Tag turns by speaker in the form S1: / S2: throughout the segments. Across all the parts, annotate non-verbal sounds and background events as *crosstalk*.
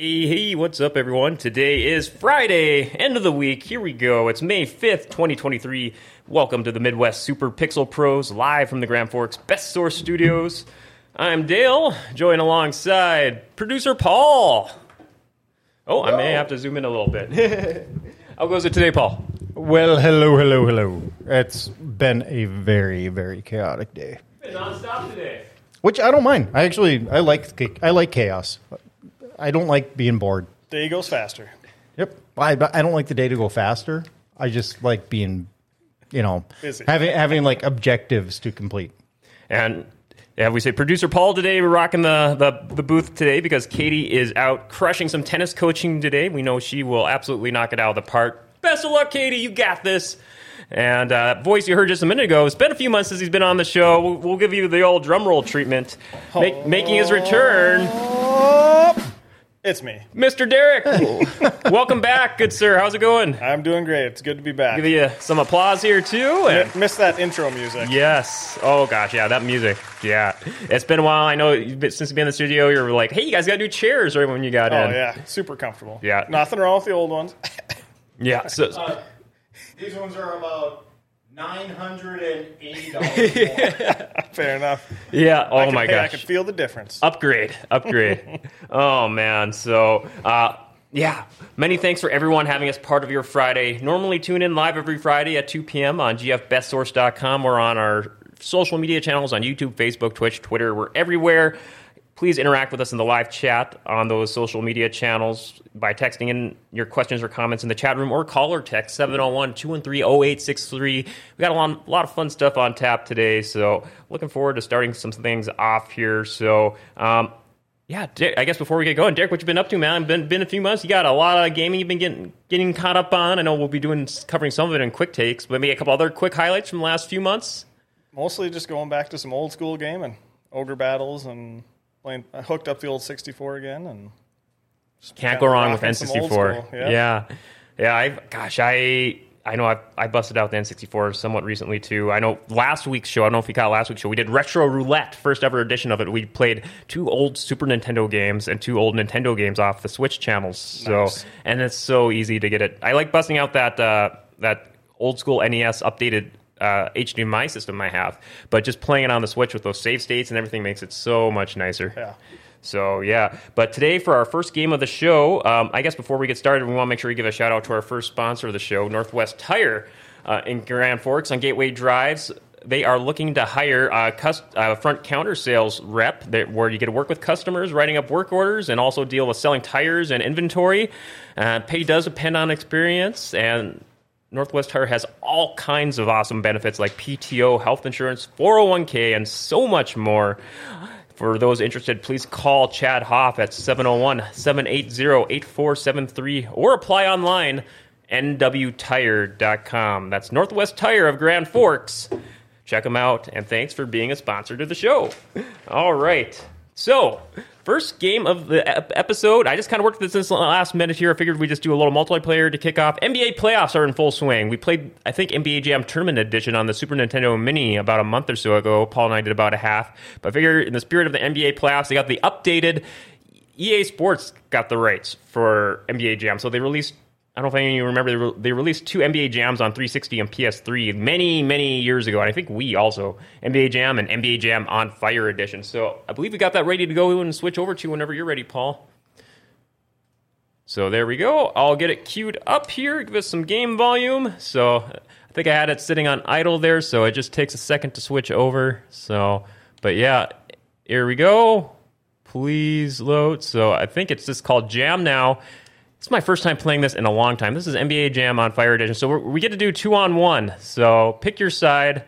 S1: Hey, hey, what's up, everyone? Today is Friday, end of the week. Here we go. It's May 5th, 2023. Welcome to the Midwest Super Pixel Pros, live from the Grand Forks Best Source Studios. I'm Dale, joined alongside producer Paul. Oh, I may have to zoom in a little bit. *laughs* How goes it today, Paul?
S2: Well, hello, hello, hello. It's been a very, very chaotic day,
S1: Been nonstop today.
S2: which I don't mind. I actually I like I like chaos. I don't like being bored.
S3: Day goes faster.
S2: Yep. I I don't like the day to go faster. I just like being, you know,
S3: Busy.
S2: having having like objectives to complete.
S1: And yeah, we say producer Paul today. We're rocking the, the, the booth today because Katie is out crushing some tennis coaching today. We know she will absolutely knock it out of the park. Best of luck, Katie. You got this. And uh, voice you heard just a minute ago. It's been a few months since he's been on the show. We'll, we'll give you the old drum roll treatment. Make, making his return,
S3: It's me.
S1: Mr. Derek. *laughs* Welcome back, good sir. How's it going?
S3: I'm doing great. It's good to be back.
S1: Give you some applause here too. And
S3: Mi- Missed that intro music.
S1: Yes. Oh gosh, yeah, that music. Yeah, it's been a while. I know you've been, since you've been in the studio. You're like, hey, you guys got new chairs right when you got in.
S3: Oh
S1: in.
S3: yeah, super comfortable.
S1: Yeah.
S3: Nothing wrong with the old ones. *laughs*
S1: yeah. So
S2: Uh, These ones are about nine hundred and eighty dollars. *laughs*
S3: Fair enough.
S1: yeah. Oh
S3: I can-
S1: my
S3: hey, I can feel the difference.
S1: upgrade, upgrade. *laughs* oh man. So. uh yeah, many thanks for everyone having us part of your Friday. Normally tune in live every Friday at 2 p.m. on gfbestsource.com or on our social media channels on YouTube, Facebook, Twitch, Twitter. We're everywhere. Please interact with us in the live chat on those social media channels by texting in your questions or comments in the chat room or call or text 701 213 0863. We got a lot, a lot of fun stuff on tap today, so looking forward to starting some things off here. So, um, yeah, Derek, I guess before we get going, Derek, what you been up to, man? Been been a few months. You got a lot of gaming you've been getting getting caught up on. I know we'll be doing covering some of it in quick takes, but maybe a couple other quick highlights from the last few months.
S3: Mostly just going back to some old school gaming, ogre battles, and playing. I hooked up the old 64 again, and
S1: Can't go wrong with
S3: rocking
S1: N64.
S3: yeah.
S1: yeah, yeah. I gosh, I I know I I busted out the N64 somewhat recently too. I know last week's show. I don't know if you caught last week's show. We did retro roulette, first ever edition of it. We played two old Super Nintendo games and two old Nintendo games off the Switch channels. So
S3: Nice.
S1: and it's so easy to get it. I like busting out that uh, that old school NES updated. Uh, HDMI system I have, but just playing it on the Switch with those save states and everything makes it so much nicer.
S3: yeah.
S1: So yeah, but today for our first game of the show, um, I guess before we get started, we want to make sure we give a shout out to our first sponsor of the show, Northwest Tire, uh, in Grand Forks on Gateway Drives. They are looking to hire a cus- uh, front counter sales rep that, where you get to work with customers, writing up work orders, and also deal with selling tires and inventory. Uh, pay does depend on experience, and Northwest Tire has all kinds of awesome benefits like PTO, health insurance, 401k, and so much more. For those interested, please call Chad Hoff at 701 780 8473 or apply online nwtire.com. That's Northwest Tire of Grand Forks. Check them out, and thanks for being a sponsor to the show. All right. So, first game of the ep- episode. I just kind of worked this in the last minute here. I figured we'd just do a little multiplayer to kick off. NBA playoffs are in full swing. We played, I think, NBA Jam Tournament Edition on the Super Nintendo Mini about a month or so ago. Paul and I did about a half. But I figured in the spirit of the NBA playoffs, they got the updated EA Sports got the rights for NBA Jam. So they released, I don't know if any of you remember, they, re- they released two NBA Jams on 360 and PS3 many, many years ago. And I think we also, NBA Jam and NBA Jam on Fire Edition. So I believe we got that ready to go and switch over to whenever you're ready, Paul. So there we go. I'll get it queued up here, give us some game volume. So I think I had it sitting on idle there, so it just takes a second to switch over. So, but yeah, here we go. Please load. So I think it's just called Jam now. It's my first time playing this in a long time. This is NBA Jam on Fire Edition. So we're, we get to do two on one. So pick your side.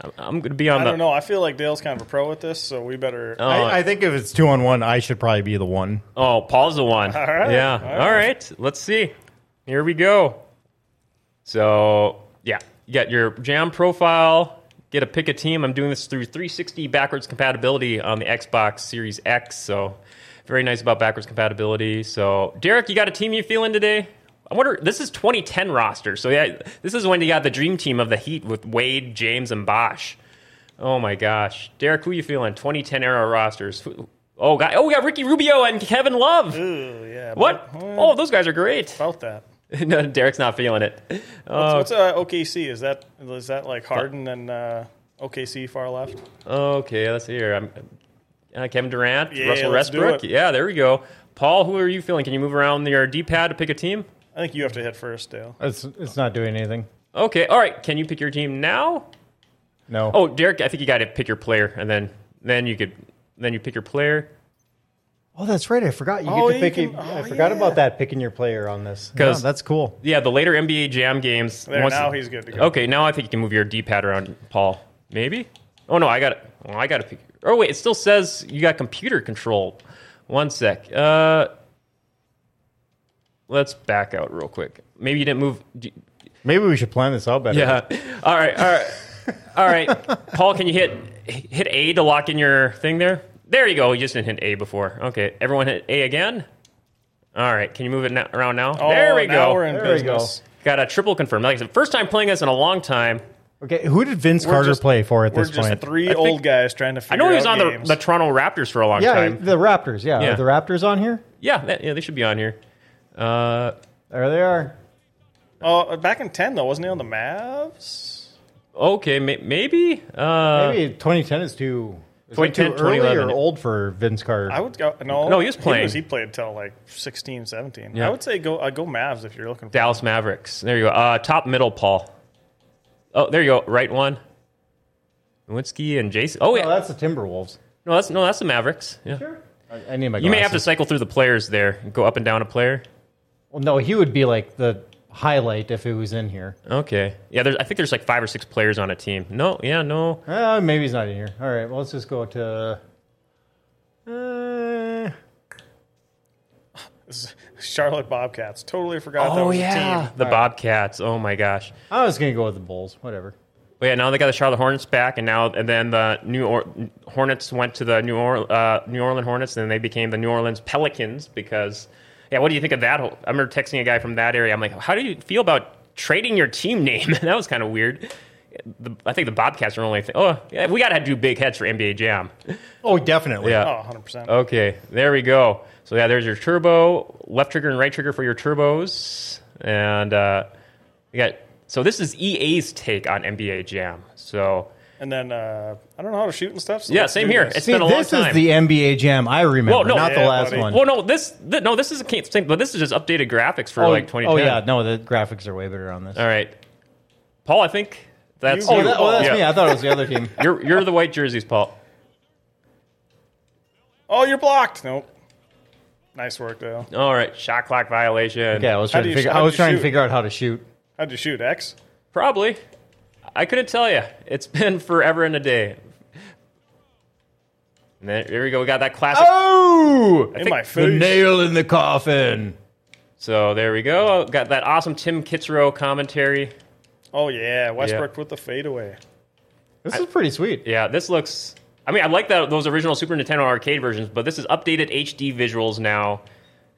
S1: I'm, I'm going to be on
S3: I
S1: the.
S3: don't know. I feel like Dale's kind of a pro at this, so we better.
S1: Oh,
S2: I, I think if it's two on one, I should probably be the one.
S1: Oh, Paul's the one. *laughs*
S3: All right.
S1: Yeah.
S3: All right.
S1: All right. Let's see. Here we go. So, yeah, you got your jam profile. Get a pick a team. I'm doing this through 360 backwards compatibility on the Xbox Series X. So, very nice about backwards compatibility. So, Derek, you got a team you feeling today? I wonder. This is 2010 roster. So yeah, this is when you got the dream team of the Heat with Wade, James, and Bosh. Oh my gosh, Derek, who you feeling? 2010 era rosters. Oh, god. oh, we got Ricky Rubio and Kevin Love.
S3: Ooh, yeah.
S1: What? Oh, those guys are great.
S3: about that. *laughs*
S1: no, Derek's not feeling it.
S3: What's,
S1: Oh,
S3: what's uh, OKC? Is that is that like Harden and uh, OKC far left?
S1: okay, let's see here. I'm, uh, Kevin Durant,
S3: Yeah,
S1: Russell
S3: let's
S1: Westbrook. Yeah, there we go. Paul, who are you feeling? Can you move around your D-pad to pick a team?
S3: I think you have to hit first, Dale.
S4: It's it's not doing anything.
S1: Okay, all right. Can you pick your team now?
S4: No.
S1: Oh, Derek, I think you got to pick your player, and then then you could then you pick your player.
S4: Oh, that's right. I forgot. You
S3: Oh,
S4: get to
S3: you
S4: pick.
S3: can-
S4: a- I
S3: oh,
S4: forgot
S3: yeah.
S4: about that. Picking your player on this.
S1: 'Cause-
S4: No, that's cool.
S1: Yeah, the later NBA Jam games.
S3: There,
S1: once-
S3: now he's good to go.
S1: Okay, now I think you can move your D-pad around, Paul. Maybe. Oh no, I got it. Oh, I got to pick. Oh wait, it still says you got computer control. One sec. Uh, let's back out real quick. Maybe you didn't move. d-
S4: Maybe we should plan this out better.
S1: Yeah. All right. All right. All right. Paul, can you hit hit A to lock in your thing there? There you go. You just didn't hit A before. Okay. Everyone hit A again. All right. Can you move it now, around now?
S3: Oh,
S1: there we
S3: now
S1: go.
S3: We're in
S4: There we go.
S1: Got a triple confirm. Like I said, first time playing this in a long time.
S4: Okay. Who did Vince
S3: We're
S4: Carter
S3: just-
S4: play for at
S3: We're
S4: this
S3: just
S4: point?
S3: three
S1: I think-
S3: old guys trying to
S1: I
S3: figure
S1: know he was on the,
S3: games.
S1: the Toronto Raptors for a long time.
S4: yeah,
S1: time.
S4: the Raptors. Yeah,
S1: Yeah.
S4: Are the Raptors on here.
S1: Yeah, that, yeah, they should be on here. Uh,
S4: There they are.
S3: Oh, back in ten though, wasn't he on the Mavs?
S1: okay, may, maybe. Uh,
S4: Maybe 2010 is too. Is that
S1: 2010,
S4: too early
S1: 2011.
S4: or old for Vince Carter?
S3: I would go. No,
S1: No, he was playing.
S3: He, played until like 16, 17.
S1: Yeah.
S3: I would say go uh, go Mavs if you're looking for.
S1: Dallas Mavericks. There you go. Uh, top middle, Paul. Oh, there you go. Right one. Nowitzki and Jason. Oh yeah.
S4: Oh, that's the Timberwolves.
S1: no, that's no, that's the Mavericks. Yeah.
S4: I, I need my. Glasses.
S1: You may have to cycle through the players there. Go up and down a player.
S4: Well, no, he would be like the highlight if it was in here.
S1: Okay. Yeah, there's, I think there's like five or six players on a team. No, yeah, no.
S4: Uh, maybe he's not in here. All right, well, let's just go to. Uh,
S3: Charlotte Bobcats. Totally forgot that
S1: Oh
S3: was
S1: yeah,
S3: a team.
S1: the Bobcats. Oh my gosh.
S4: I was gonna go with the Bulls. Whatever.
S1: But yeah, now they got the Charlotte Hornets back, and now and then the New or- Hornets went to the New or- uh, New Orleans Hornets, and then they became the New Orleans Pelicans because yeah. What do you think of that? Whole- I remember texting a guy from that area. I'm like, how do you feel about trading your team name? *laughs* that was kind of weird. The, I think the Bobcats are only. Th- oh, yeah, we got to do big heads for NBA Jam.
S4: Oh, definitely.
S1: Yeah.
S3: Oh, 100 percent.
S1: Okay, there we go. So yeah, there's your turbo, left trigger and right trigger for your turbos, and uh, you got. So this is EA's take on NBA Jam. So
S3: And then uh, I don't know how to shoot and stuff. So
S1: yeah, same here.
S3: this.
S1: It's
S4: See,
S1: been a long time.
S4: this is the NBA Jam I remember,
S1: Well, no,
S4: not the last
S3: buddy.
S4: one.
S1: well, no, this th- no, this is a can't but this is just updated graphics for
S4: oh,
S1: like 2010.
S4: oh yeah, no, the graphics are way better on this.
S1: All right, Paul, I think that's
S3: You-
S4: Oh, that, oh, that's
S1: Yeah.
S4: me. I thought it was the other team. *laughs*
S1: You're you're the white jerseys, Paul.
S3: Oh, you're blocked. Nope. Nice work, Dale.
S1: All right, shot clock violation.
S4: Yeah, I was trying to
S3: you-
S4: figure.
S3: how
S4: I was
S3: you
S4: trying to figure out how to shoot.
S3: How'd you shoot X?
S1: Probably. I couldn't tell you. It's *laughs* been forever and a day. And then, there we go. We got that classic.
S4: Oh,
S3: In
S1: think
S3: my
S4: the nail in the coffin.
S1: So there we go. Got that awesome Tim Kitzrow commentary.
S3: Oh yeah, Westbrook with the fadeaway.
S4: This is pretty sweet.
S1: Yeah, this looks. I mean, I like that those original Super Nintendo arcade versions, but this is updated HD visuals now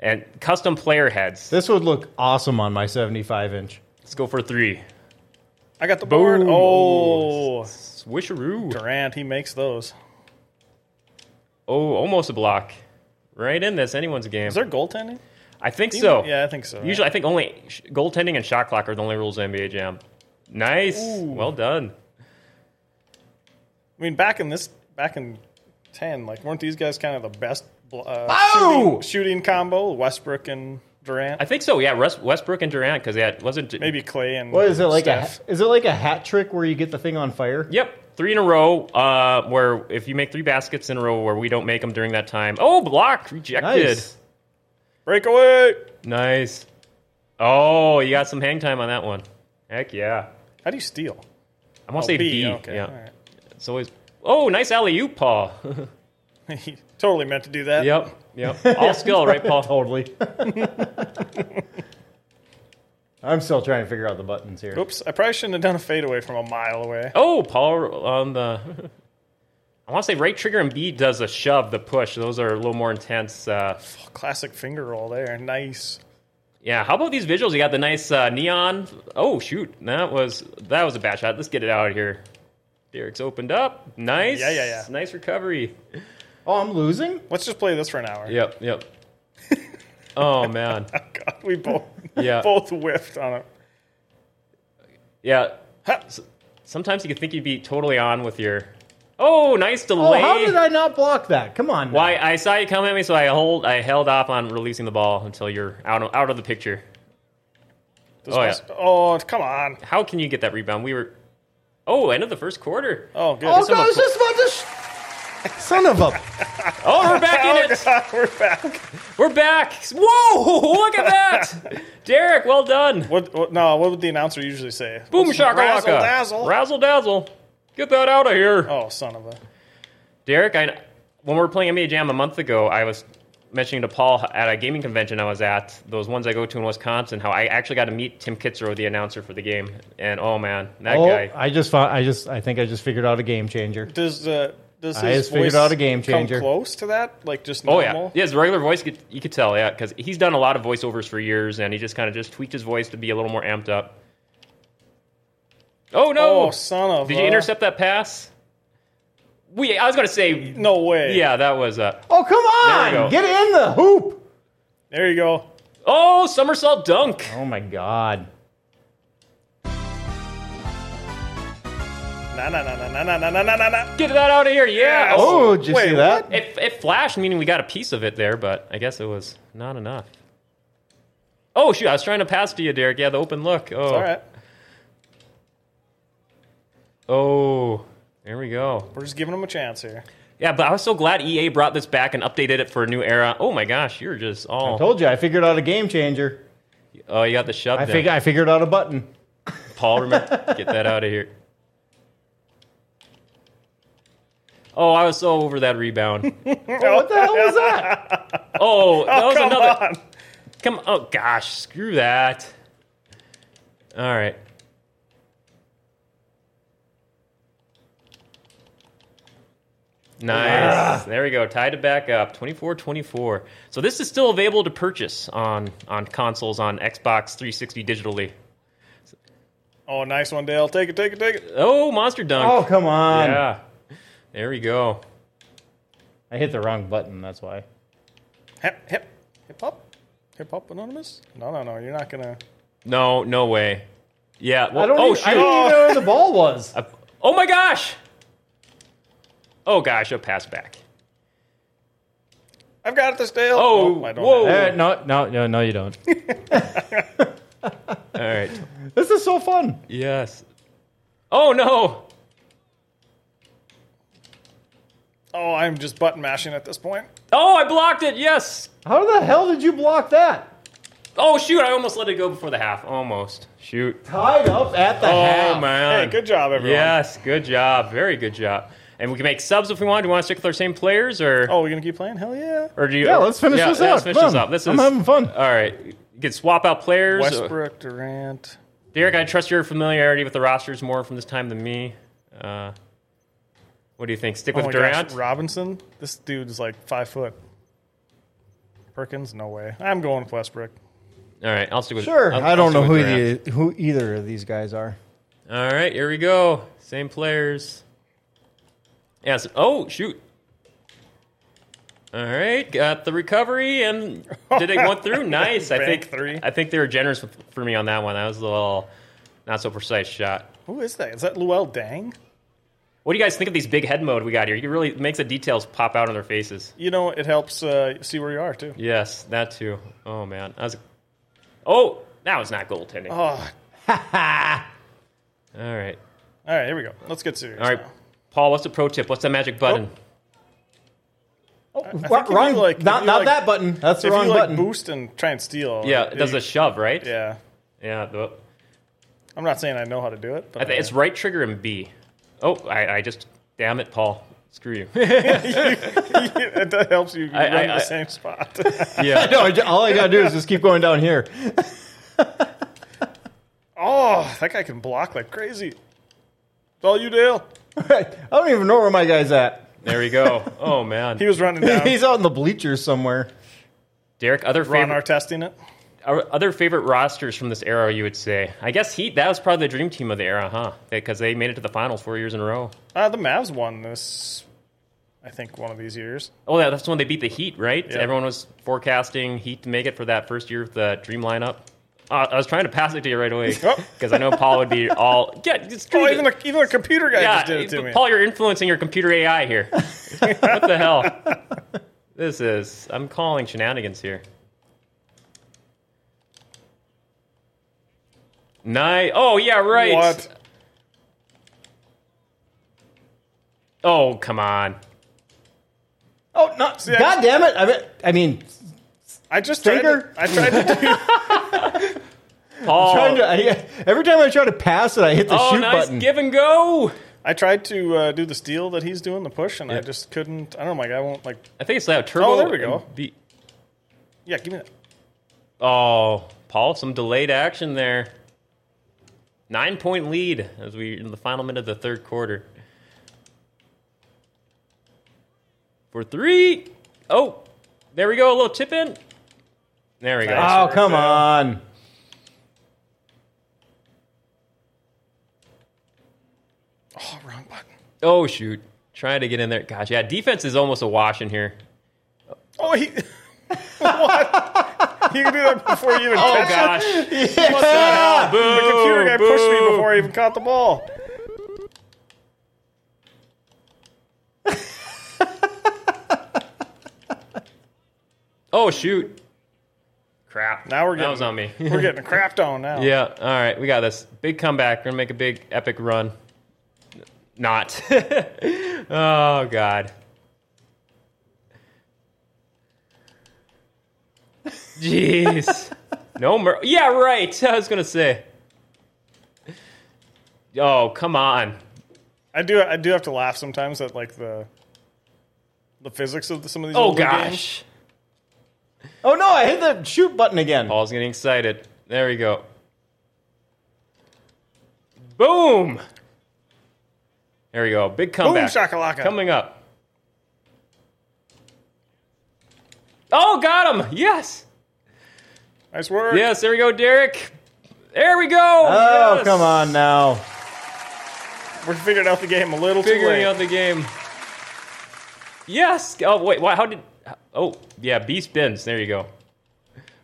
S1: and custom player heads.
S4: This would look awesome on my 75 inch.
S1: Let's go for three.
S3: I got the board.
S1: Boom.
S3: Oh,
S1: Swisheroo.
S3: Durant, he makes those.
S1: Oh, almost a block. Right in this, anyone's game.
S3: Is there goaltending?
S1: I think so.
S3: Yeah, I think so.
S1: Usually, I think only sh- goaltending and shot clock are the only rules of NBA Jam. Nice. Well done.
S3: I mean, back in this, back in ten, like weren't these guys kind of the best uh, shooting, shooting combo? Westbrook and Durant,
S1: I think so. Yeah, Russ, Westbrook and Durant because yeah, wasn't
S3: maybe Klay and
S4: What is it like?
S3: Steph.
S4: A, is it like a hat trick where you get the thing on fire?
S1: Yep, three in a row. Uh, where if you make three baskets in a row, where we don't make them during that time. Oh, block rejected.
S4: Nice.
S3: breakaway?
S1: Nice. Oh, you got some hang time on that one. Heck yeah.
S3: How do you steal?
S1: I want
S3: Oh,
S1: to say B.
S3: Okay,
S1: Yeah.
S3: all right.
S1: It's always. Oh, nice alley oop, Paul. *laughs*
S3: he totally meant to do that.
S1: yep. Yep. All skill, right, Paul? *laughs*
S4: Totally. *laughs* I'm still trying to figure out the buttons here.
S3: Oops, I probably shouldn't have done a fadeaway from a mile away.
S1: Oh, Paul on the. I want to say right trigger and B does a shove, the push. Those are a little more intense. Uh,
S3: Classic finger roll there. Nice.
S1: yeah. How about these visuals? You got the nice uh, neon. Oh shoot, that was that was a bad shot. Let's get it out of here. Derek's opened up. Nice.
S3: Yeah, yeah, yeah.
S1: Nice recovery.
S4: Oh, I'm losing.
S3: Let's just play this for an hour.
S1: Yep, yep. *laughs* oh man, *laughs* oh,
S3: God, we both
S1: Yeah.
S3: both whiffed on it.
S1: yeah.
S3: Ha!
S1: Sometimes you could think you'd be totally on with your. Oh, nice
S4: Oh,
S1: delay.
S4: how did I not block that? Come on. now.
S1: Why I saw you come at me, so I hold. I held off on releasing the ball until you're out of, out of the picture.
S3: This
S1: Oh, yeah.
S3: oh, come on.
S1: How can you get that rebound? We were. Oh, end of the first quarter.
S3: Oh, good.
S4: Oh, God, I
S1: of-
S4: was just about to. Sh- Son of a. *laughs*
S1: Oh, we're back in *laughs*
S3: Oh,
S1: it.
S3: God, we're back.
S1: We're back. Whoa! Look at that, *laughs* Derek. Well done.
S3: What, what? No, what would the announcer usually say?
S1: Boom
S3: What's-
S1: shakalaka.
S3: Razzle dazzle.
S1: Razzle dazzle. Get that out of here.
S3: oh, son of a.
S1: Derek, I, when we were playing NBA Jam a month ago, I was mentioning to Paul at a gaming convention I was at, those ones I go to in Wisconsin, how I actually got to meet Tim Kitzrow, the announcer for the game. And oh man, that
S4: Oh,
S1: guy.
S4: I just found. I just. I think I just figured out a game changer.
S3: Does uh, does
S4: I
S3: his
S4: just figured
S3: voice
S4: out a game
S3: come
S4: changer.
S3: close to that? Like just
S1: Oh yeah, yeah. His regular voice, you could, you could tell, yeah, because he's done a lot of voiceovers for years, and he just kind of just tweaked his voice to be a little more amped up. Oh no!
S3: Oh, son of
S1: Did
S3: a.
S1: you intercept that pass? We, I was going to say,
S3: No way.
S1: yeah, that was. Uh,
S4: Oh, come
S1: There we go.
S4: on! Get in the hoop.
S3: There you go.
S1: oh, somersault dunk.
S4: Oh my God.
S3: Na na na na na na na na na na na.
S1: Get that out of here! Yeah.
S3: Yes.
S4: Oh, did you
S3: Wait,
S4: see that?
S1: It, it flashed, meaning we got a piece of it there, but I guess it was not enough. Oh shoot! I was trying to pass to you, Derek. Yeah, the open look. Oh,
S3: All right.
S1: oh, there we go.
S3: We're just giving them a chance here.
S1: Yeah, but I was so glad EA brought this back and updated it for a new era. Oh my gosh, you're just all.
S4: I told you. I figured out a game changer.
S1: Oh, you got the shove.
S4: I
S1: down.
S4: fig- I figured out a button.
S1: Paul, remember, get that out of here. Oh, I was so over that rebound.
S4: Oh, *laughs* what the hell was that?
S1: Oh, that was oh,
S3: Come
S1: another.
S3: on.
S1: Come oh gosh, screw that. All right. Nice. Ah. There we go. Tied it back up. 24-24. So this is still available to purchase on on consoles on Xbox 360 digitally.
S3: Oh, nice one, Dale. Take it, take it, take it.
S1: Oh, monster dunk.
S4: Oh, come on.
S1: yeah. There we go.
S4: I hit the wrong button. That's why.
S3: Hip, hip, hip hop, hip hop anonymous. No, no, no. You're not gonna.
S1: No, no way. Yeah. Well,
S4: I don't.
S1: oh
S4: even,
S1: shoot.
S4: I didn't even know where the *laughs* ball was.
S1: Oh my gosh. Oh gosh, a pass back.
S3: I've got this, Dale.
S1: Oh,
S3: I don't
S1: whoa.
S3: have
S4: Eh, no, no, no, no, you don't. *laughs*
S1: All right.
S4: this is so fun.
S1: Yes. Oh no.
S3: Oh, I'm just button mashing at this point.
S1: Oh, I blocked it. Yes.
S4: How the hell did you block that?
S1: Oh shoot! I almost let it go before the half. Almost. Shoot.
S4: Tied up at the half.
S1: Oh
S4: half.
S1: man.
S3: Hey, good job, everyone.
S1: Yes. Good job. Very good job. And we can make subs if we want. Do you want to stick with our same players, or
S3: Oh, we're gonna keep playing? Hell yeah.
S1: or do you?
S4: Yeah, let's finish
S1: yeah,
S4: this
S1: Let's finish
S4: Come
S1: this
S4: on.
S1: up. This
S4: I'm
S1: is
S4: having fun.
S1: All right. You can swap out players.
S3: Westbrook, Durant.
S1: Derek, I trust your familiarity with the rosters more from this time than me. Uh, what do you think? Stick
S3: Oh
S1: with
S3: my
S1: Durant?
S3: gosh, Robinson. This dude is like five foot. Perkins, no way. I'm going with Westbrook.
S1: All right, I'll stick with.
S4: Sure.
S1: I'll-
S4: I
S1: I'll
S4: don't
S1: stick
S4: know
S1: with
S4: who
S1: Durant.
S4: the, who either of these guys are.
S1: All right, here we go. Same players. Yes. Oh shoot. All right, got the recovery and *laughs* did it go through? Nice. I think
S3: three.
S1: I think they were generous with- for me on that one. That was a little not so precise shot.
S3: Who is that? Is that Luol Deng?
S1: What do you guys think of these big head mode we got here? It really makes the details pop out on their faces.
S3: You know, it helps uh, see where you are too.
S1: Yes, that too. Oh man, that was. Oh, that was not goaltending.
S3: Oh, *laughs*
S1: All right,
S3: all right. Here we go. Let's get serious.
S1: all right,
S3: now.
S1: Paul. What's the pro tip? What's the magic button?
S4: Oh, oh
S3: think
S4: wrong,
S3: if you
S4: wrong-
S3: like- if
S4: not
S3: you
S4: not
S3: like-
S4: that button. That's the
S3: If
S4: wrong
S3: you like
S4: button.
S3: boost and try and steal,
S1: Yeah, it does
S3: you-
S1: a shove, right?
S3: Yeah,
S1: Yeah. the-
S3: I'm not saying I know how to do it, but
S1: I think it's right trigger and B. Oh, I, I just damn it, Paul. Screw you. *laughs*
S3: it helps you
S1: I-
S3: run
S1: I-
S3: to the
S1: I-
S3: same spot. *laughs*
S1: yeah. *laughs*
S4: no, I ju- all I gotta do is just keep going down here.
S3: oh, that guy can block like crazy. It's all you, Dale.
S4: I don't even know where my guy's at.
S1: There we go. *laughs* Oh man,
S3: He was running down.
S4: He's out in the bleachers somewhere.
S1: Derek. Other
S3: Ron
S1: favorite,
S3: are testing it.
S1: our other favorite rosters from this era, you would say? I guess Heat. That was probably the dream team of the era, huh? Because they made it to the finals four years in a row.
S3: Uh, the Mavs won this. I think one of these years.
S1: Oh, yeah, that's when they beat the Heat, right?
S3: Yeah.
S1: Everyone was forecasting Heat to make it for that first year of the Dream lineup. Uh, I was trying to pass it to you right away
S3: Oh.
S1: because I know Paul would be all. Yeah, *laughs* just
S3: Oh, even the even the computer guy
S1: yeah,
S3: just did it to me.
S1: Paul, you're influencing your computer AI here. *laughs* what the hell? This is. I'm calling shenanigans here. Nice. Oh yeah, right.
S3: What?
S1: Oh come on.
S4: Oh no!
S3: See, I-
S4: God damn it! I mean, I mean,
S3: I just tried to, I tried to *laughs* do *laughs*
S1: Paul.
S4: trying to, I, every time I try to pass it, I hit the
S1: oh,
S4: shoot
S1: nice
S4: button.
S1: give and go.
S3: I tried to uh, do the steal that he's doing the push, and I just couldn't. I don't know. My guy won't like.
S1: I think it's that turbo.
S3: Oh, there we go.
S1: and be-
S3: Yeah, give me that.
S1: Oh, Paul, some delayed action there. Nine point lead as we in the final minute of the third quarter. For three. Oh, there we go. A little tip in. There we go.
S4: Oh
S3: work
S4: come
S3: there.
S4: on!
S3: Oh, wrong button.
S1: Oh shoot. Trying to get in there. Gosh, yeah. Defense is almost a wash in here.
S3: Oh, he. *laughs* what? You can do that before you even
S1: Oh
S3: catch it.
S1: gosh. *laughs* What the hell? Boo,
S3: The computer guy pushed me
S1: boo.
S3: before I even caught the ball.
S1: Oh shoot. Crap.
S3: Now we're getting,
S1: that
S3: getting
S1: was on me.
S3: we're getting a crap on now. *laughs*
S1: Yeah. All right. We got this. Big comeback. We're gonna make a big epic run. Not. *laughs* oh God. Jeez. *laughs* No mer- Yeah. Right. I was gonna say. Oh come on.
S3: I do. I do have to laugh sometimes at like the the physics of the, some of these.
S1: Oh
S3: gosh. games.
S1: Gosh.
S4: Oh no! I hit the shoot button again.
S1: Paul's getting excited. There we go. Boom. There we go. Big comeback.
S3: Boom
S1: comeback.
S3: shakalaka.
S1: Coming up. Oh, got him! Yes,
S3: Nice work.
S1: yes. There we go, Derek. There we go.
S4: oh
S1: yes.
S4: come on now!
S3: We're figuring out the game a little too
S1: Figuring out the game. Yes. Oh wait. Why? How did? Oh yeah. Beast spins. There you go.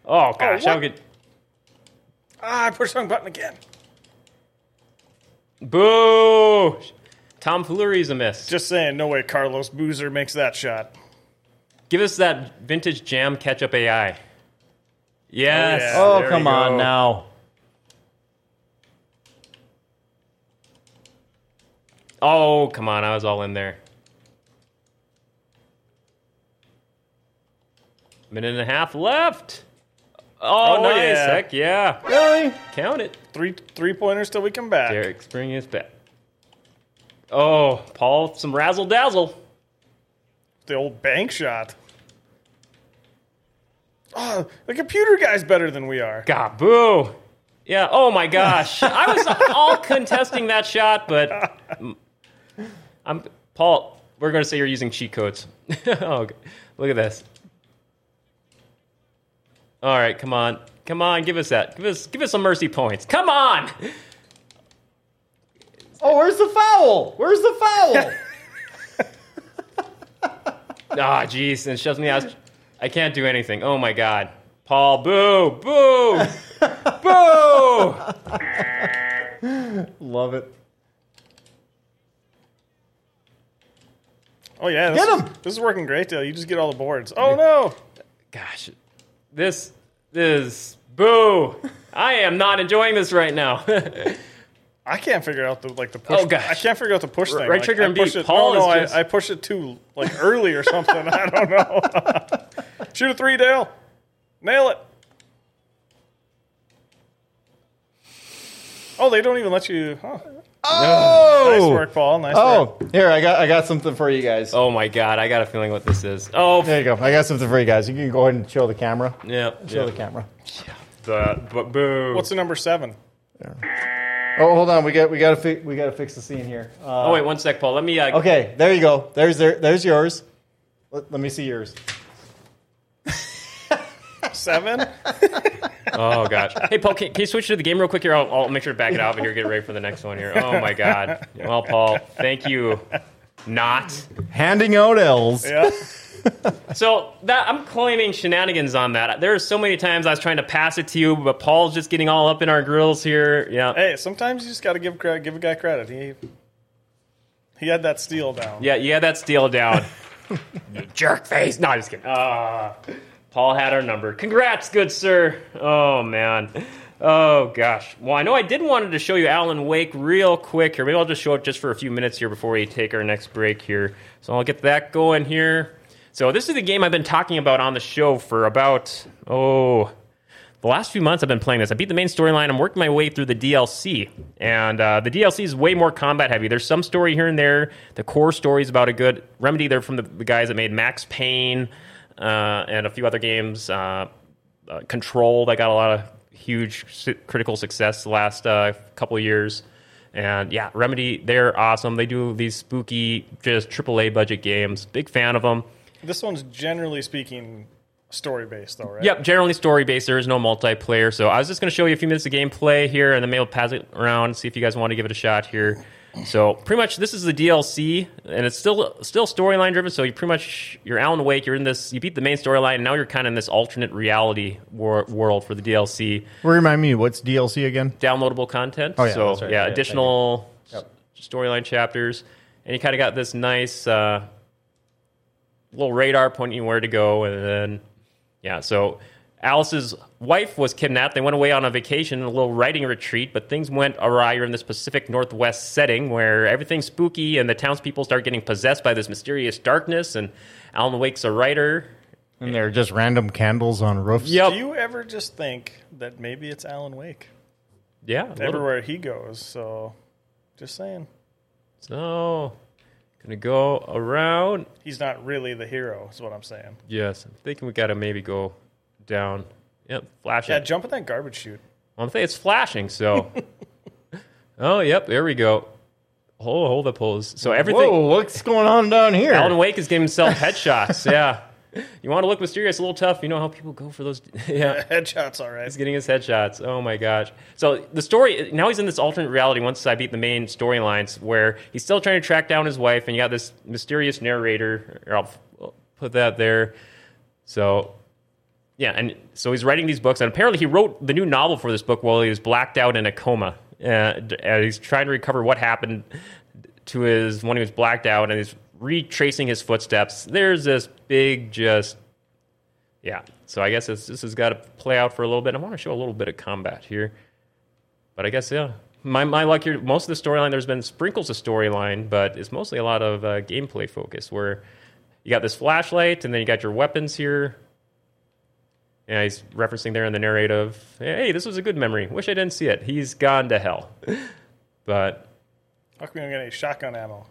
S1: Oh gosh.
S3: what?
S1: how could?
S3: ah, I pushed the wrong button again.
S1: Boo! Tom Foolery's a miss.
S3: Just saying, no way Carlos Boozer makes that shot.
S1: Give us that vintage jam ketchup AI. Yes.
S3: yeah.
S4: Oh come on now!
S1: Oh, come on. I was all in there. Minute and a half left. Oh,
S3: Oh,
S1: nice.
S3: yeah.
S1: Heck yeah.
S4: Really?
S1: Count it.
S3: Three three pointers till we come back.
S1: Derek's bringing us back. Oh, Paul, some razzle dazzle.
S3: The old bank shot. Oh, the computer guy's better than we are.
S1: God, boo. Yeah. Oh my gosh. I was all *laughs* contesting that shot, but *laughs* I'm Paul. We're going to say you're using cheat codes. *laughs* oh, look at this. All right, come on, come on, give us that. Give us, give us some mercy points. Come on.
S4: Oh, where's the foul? Where's the foul? *laughs*
S1: Ah, jeez, and it shoves me out. I can't do anything. Oh my god, Paul, boo, boo, *laughs* boo.
S4: Love it.
S3: Oh yeah, this
S4: Get
S3: is,
S4: him!
S3: this is working great, Dale. You just get all the boards. Oh no!
S1: Gosh, this this boo. I am not enjoying this right now. *laughs*
S3: I can't figure out the like the push.
S1: Oh, gosh.
S3: I can't figure out the push thing.
S1: right
S3: Like,
S1: trigger
S3: I
S1: and B.
S3: push It,
S1: Paul
S3: no, no,
S1: is just-
S3: I, I push it too like early or something. *laughs* I don't know. *laughs* Shoot a three, Dale. Nail it. Oh, they don't even let you. Huh.
S4: Oh!
S3: Nice work, Paul. Nice work.
S4: Oh, here I got I got something for you guys.
S1: oh my god, I got a feeling what this is. Oh,
S4: There you go. I got something for you guys. You can go ahead and show the camera.
S1: yeah,
S4: Show
S1: yeah.
S4: the camera.
S1: The, but boo.
S3: What's the number seven?
S4: Oh, hold on. We got we got to fi- we got to fix the scene here. Uh,
S1: oh wait, one sec, Paul. Let me. Uh,
S4: okay, there you go. There's there, there's yours. Let, let me see yours.
S3: Seven. *laughs*
S1: Oh gosh. Hey Paul, can, can you switch to the game real quick here? I'll, I'll make sure to back it out of here. Get ready for the next one here. Oh my god. Well, Paul, thank you. not.
S4: Handing out L's.
S3: Yeah.
S1: So that I'm claiming shenanigans on that. There are so many times I was trying to pass it to you, but Paul's just getting all up in our grills here. Yeah,
S3: hey, sometimes you just got to give credit, give a guy credit. He he had that steal down.
S1: yeah, yeah. That steal down. *laughs* jerk face. No, I'm just kidding. Uh, Paul had our number. Congrats, good sir. Oh man. Oh gosh. Well, I know I did wanted to show you Alan Wake real quick here. Maybe I'll just show it just for a few minutes here before we take our next break here. So I'll get that going here. So this is the game I've been talking about on the show for about oh the last few months I've been playing this. I beat the main storyline. I'm working my way through the DLC, and uh, the DLC is way more combat heavy. There's some story here and there. The core story is about a good remedy. They're from the, the guys that made Max Payne and a few other games. Uh, uh, Control that got a lot of huge critical success the last uh, couple of years. And yeah, Remedy, they're awesome. They do these spooky, just AAA budget games. Big fan of them.
S3: This one's generally speaking story based, though, right?
S1: Yep, generally story based. There is no multiplayer. So I was just going to show you a few minutes of gameplay here, and then maybe I'll pass it around, see if you guys want to give it a shot here. So pretty much this is the DLC, and it's still still storyline driven. So you pretty much you're Alan Wake. You're in this. You beat the main storyline, and now you're kind of in this alternate reality wor- world for the DLC.
S4: Remind me, what's DLC again?
S1: Downloadable content.
S4: Oh, yeah,
S1: so
S4: right.
S1: yeah,
S4: Yeah,
S1: additional
S4: Yep.
S1: storyline chapters, and you kind of got this nice uh, little radar pointing you where to go, and then yeah, so Alice's wife was kidnapped. They went away on a vacation, a little writing retreat, but things went awry. You're in this Pacific Northwest setting where everything's spooky and the townspeople start getting possessed by this mysterious darkness. And Alan Wake's a writer.
S4: And they're just random candles on roofs.
S1: Yep.
S3: Do you ever just think that maybe it's Alan Wake
S1: Yeah.
S3: everywhere he goes? So, just saying,
S1: So, gonna go around.
S3: he's not really the hero. Is what I'm saying.
S1: Yes, I'm thinking we gotta maybe go down. Yep, flashing.
S3: Yeah, jump in that garbage chute.
S1: Well, I'm saying it's flashing, so. *laughs* oh, yep, there we go. Hold, hold the pose. So everything.
S4: Whoa, what's going on down here?
S1: Alan Wake is giving himself headshots. *laughs* yeah. You want to look mysterious, a little tough. You know how people go for those. *laughs* yeah.
S3: Headshots, all right.
S1: He's getting his headshots. Oh my gosh. So the story now he's in this alternate reality once I beat the main storylines where he's still trying to track down his wife and you got this mysterious narrator. Or I'll I'll put that there. So yeah, and so he's writing these books and apparently he wrote the new novel for this book while he was blacked out in a coma. Uh, and he's trying to recover what happened to his when he was blacked out and he's retracing his footsteps. There's this big just yeah. So I guess this, this has got to play out for a little bit. I want to show a little bit of combat here. But I guess, yeah. My, my luck here, most of the storyline, there's been sprinkles of storyline, but it's mostly a lot of uh, gameplay focus where you got this flashlight and then you got your weapons here. Yeah, he's referencing there in the narrative. Hey, this was a good memory. Wish I didn't see it. He's gone to hell. but
S3: How come we don't get any shotgun ammo?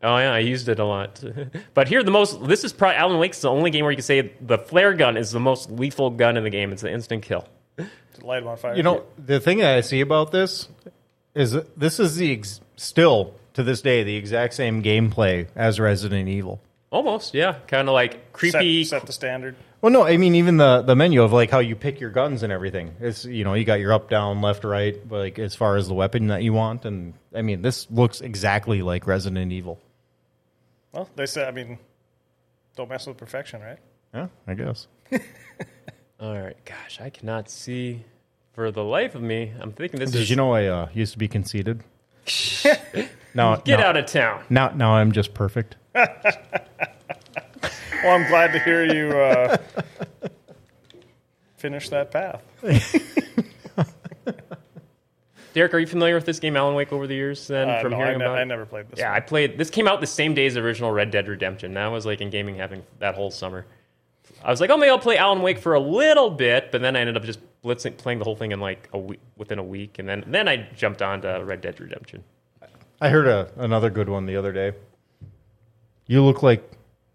S1: Oh yeah, I used it a lot. *laughs* but here, the most this is probably Alan Wake's the only game where you can say the flare gun is the most lethal gun in the game. It's an instant kill.
S3: To light them on fire.
S4: You know, the thing that I see about this is that this is the ex- still to this day the exact same gameplay as Resident Evil.
S1: Almost, yeah, kind of like
S3: set,
S1: creepy.
S3: set the standard.
S4: Well, no, I mean even the the menu of like how you pick your guns and everything. It's you know you got your up, down, left, right, like as far as the weapon that you want, and I mean this looks exactly like Resident Evil.
S3: Well, they said, I mean, don't mess with perfection, right?
S4: Yeah, I guess. *laughs*
S1: All right, gosh, I cannot see for the life of me. I'm thinking this
S4: Did
S1: is
S4: you know I uh, used to be conceited? *laughs* now,
S1: get
S4: now,
S1: out of town.
S4: Now, now I'm just perfect. *laughs*
S3: Well, I'm glad to hear you uh, finish that path. *laughs*
S1: Derek, are you familiar with this game, Alan Wake, over the years? Then
S3: Uh,
S1: from
S3: no, I,
S1: hearing
S3: ne-
S1: about
S3: I
S1: it?
S3: never played this.
S1: Yeah, I played. This came out the same day as the original Red Dead Redemption. That was like in gaming having that whole summer. I was like, oh, maybe I'll play Alan Wake for a little bit, but then I ended up just blitzing, playing the whole thing in like a week, within a week, and then then I jumped on to Red Dead Redemption.
S4: I heard a, another good one the other day. You look like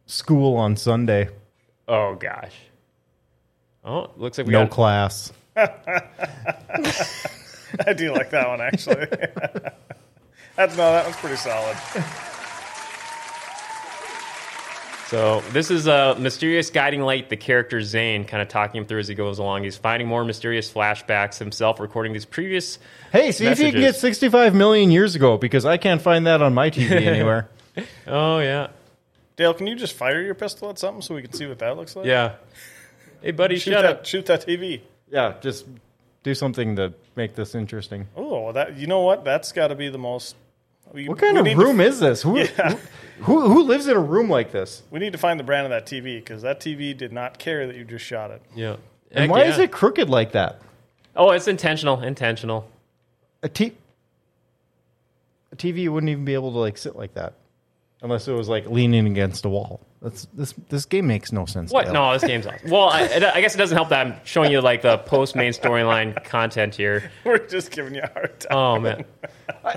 S4: school on Sunday.
S1: Oh gosh. Oh, looks like we
S4: No
S1: got
S4: class. *laughs*
S3: I do like that one actually. *laughs* That's no, that one's pretty solid.
S1: So this is a mysterious guiding light. The character Zane kind of talking him through as he goes along. He's finding more mysterious flashbacks himself, recording these previous.
S4: Hey, see if you can get 65 million years ago because I can't find that on my TV *laughs* anywhere.
S1: Oh yeah,
S3: Dale, can you just fire your pistol at something so we can see what that looks like?
S1: yeah. Hey buddy,
S3: Shoot
S1: shut
S3: that.
S1: up.
S3: Shoot that TV.
S4: Yeah, just do something to make this interesting.
S3: Oh, well, that you know what? That's got to be the most. We,
S4: What kind of room
S3: To,
S4: is this? Who,
S3: Yeah.
S4: who who lives in a room like this?
S3: we need to find the brand of that TV because that TV did not care that you just shot it.
S1: Yeah.
S4: And
S1: Heck
S4: why
S1: yeah.
S4: is it crooked like that?
S1: Oh, it's intentional. Intentional.
S4: A t- a TV wouldn't even be able to like sit like that unless it was like leaning against a wall. That's this this game makes no sense.
S1: What?
S4: Dale.
S1: No, this game's awesome. Well, I, I guess it doesn't help that I'm showing you like the post main storyline *laughs* content here.
S3: We're just giving you a hard time.
S1: Oh man,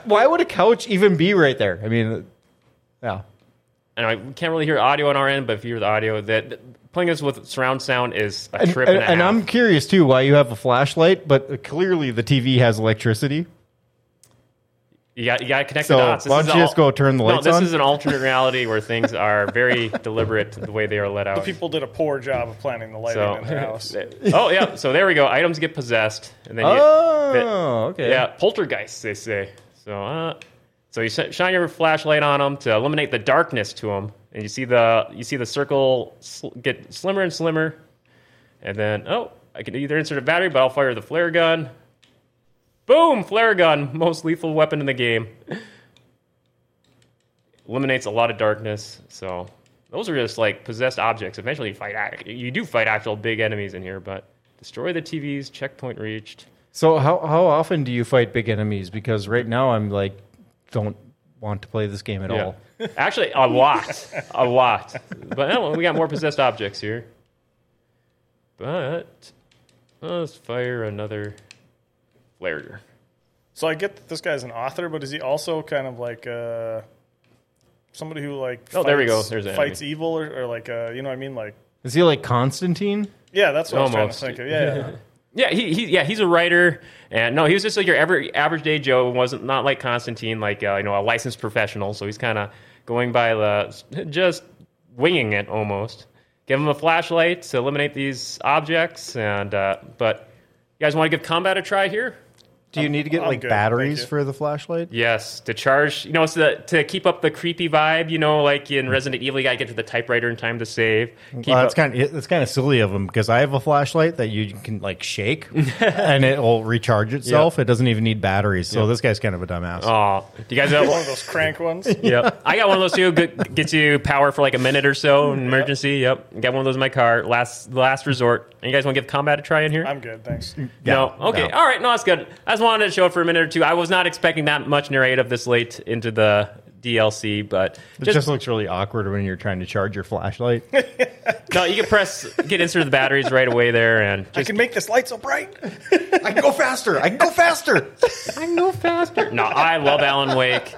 S4: Why would a couch even be right there? I mean, yeah.
S1: and we can't really hear audio on our end, but if you hear the audio, that that- playing this with surround sound is a trip
S4: and,
S1: and, a
S4: and. I'm curious too why you have a flashlight, but clearly the TV has electricity.
S1: You got you got to connect
S4: So,
S1: the dots. This
S4: why
S1: is
S4: don't you
S1: all-
S4: just go turn the
S1: no,
S4: lights
S1: this
S4: on?
S1: This is an alternate reality where things are very *laughs* deliberate the way they are let out.
S3: The People did a poor job of planning the lighting
S1: so,
S3: in their house. *laughs*
S1: oh yeah, so there we go. Items get possessed, and then you,
S4: Oh, okay.
S1: Yeah, poltergeists, they say. So, uh, so you shine your flashlight on them to eliminate the darkness to them, and you see the you see the circle sl- get slimmer and slimmer, and then oh, I can either insert a battery, but I'll fire the flare gun. Boom! Flare gun, most lethal weapon in the game. Eliminates a lot of darkness. So those are just like possessed objects. Eventually, you fight. You do fight actual big enemies in here, but destroy the TVs. Checkpoint reached.
S4: So how how often do you fight big enemies? Because right now I'm like, don't want to play this game at all. *laughs*
S1: Actually, a lot, a lot. But oh, we got more possessed objects here. But let's fire another flare.
S3: So I get that this guy's an author, but is he also kind of like uh, somebody who like
S1: Oh, there we go.
S3: fights-
S1: There's an
S3: fights evil or, or like uh, you know what I mean? Like
S4: Is he like Constantine?
S3: yeah, that's what
S1: Almost.
S3: I was trying to think of. Yeah, yeah. *laughs*
S1: Yeah, he, he yeah he's a writer, and no, he was just like your average average day Joe. wasn't not like Constantine, like uh, you know a licensed professional. So he's kind of going by the just winging it almost. Give him a flashlight to eliminate these objects, and uh, but you guys want to give combat a try here?
S4: Do you need to get
S3: I'm
S4: like
S3: good,
S4: batteries for the flashlight?
S1: Yes, to charge, you know, so that, to keep up the creepy vibe, you know, like in Resident Evil, you gotta get to the typewriter in time to save. Keep
S4: Well, that's kind of that's kind of silly of them because I have a flashlight that you can like shake *laughs* and it will recharge itself. It doesn't even need batteries. So this guy's kind of a dumbass.
S1: Aw. do you guys have
S3: one of those crank ones. *laughs*
S1: Yep. I got one of those too. Good, gets you power for like a minute or so in emergency. Yep. Got one of those in my car. Last last resort. And you guys want to give combat a try in here?
S3: I'm good, thanks.
S1: no. Okay.
S4: no.
S1: All right. No, that's good. I just wanted to show it for a minute or two. I was not expecting that much narrative this late into the DLC, but
S4: it
S1: just,
S4: just looks really awkward when you're trying to charge your flashlight. *laughs*
S1: no, you can press get insert the batteries right away there and
S3: I can make this light so bright. *laughs*
S4: I can go faster. I can go faster.
S1: I can go faster. No, I love Alan Wake.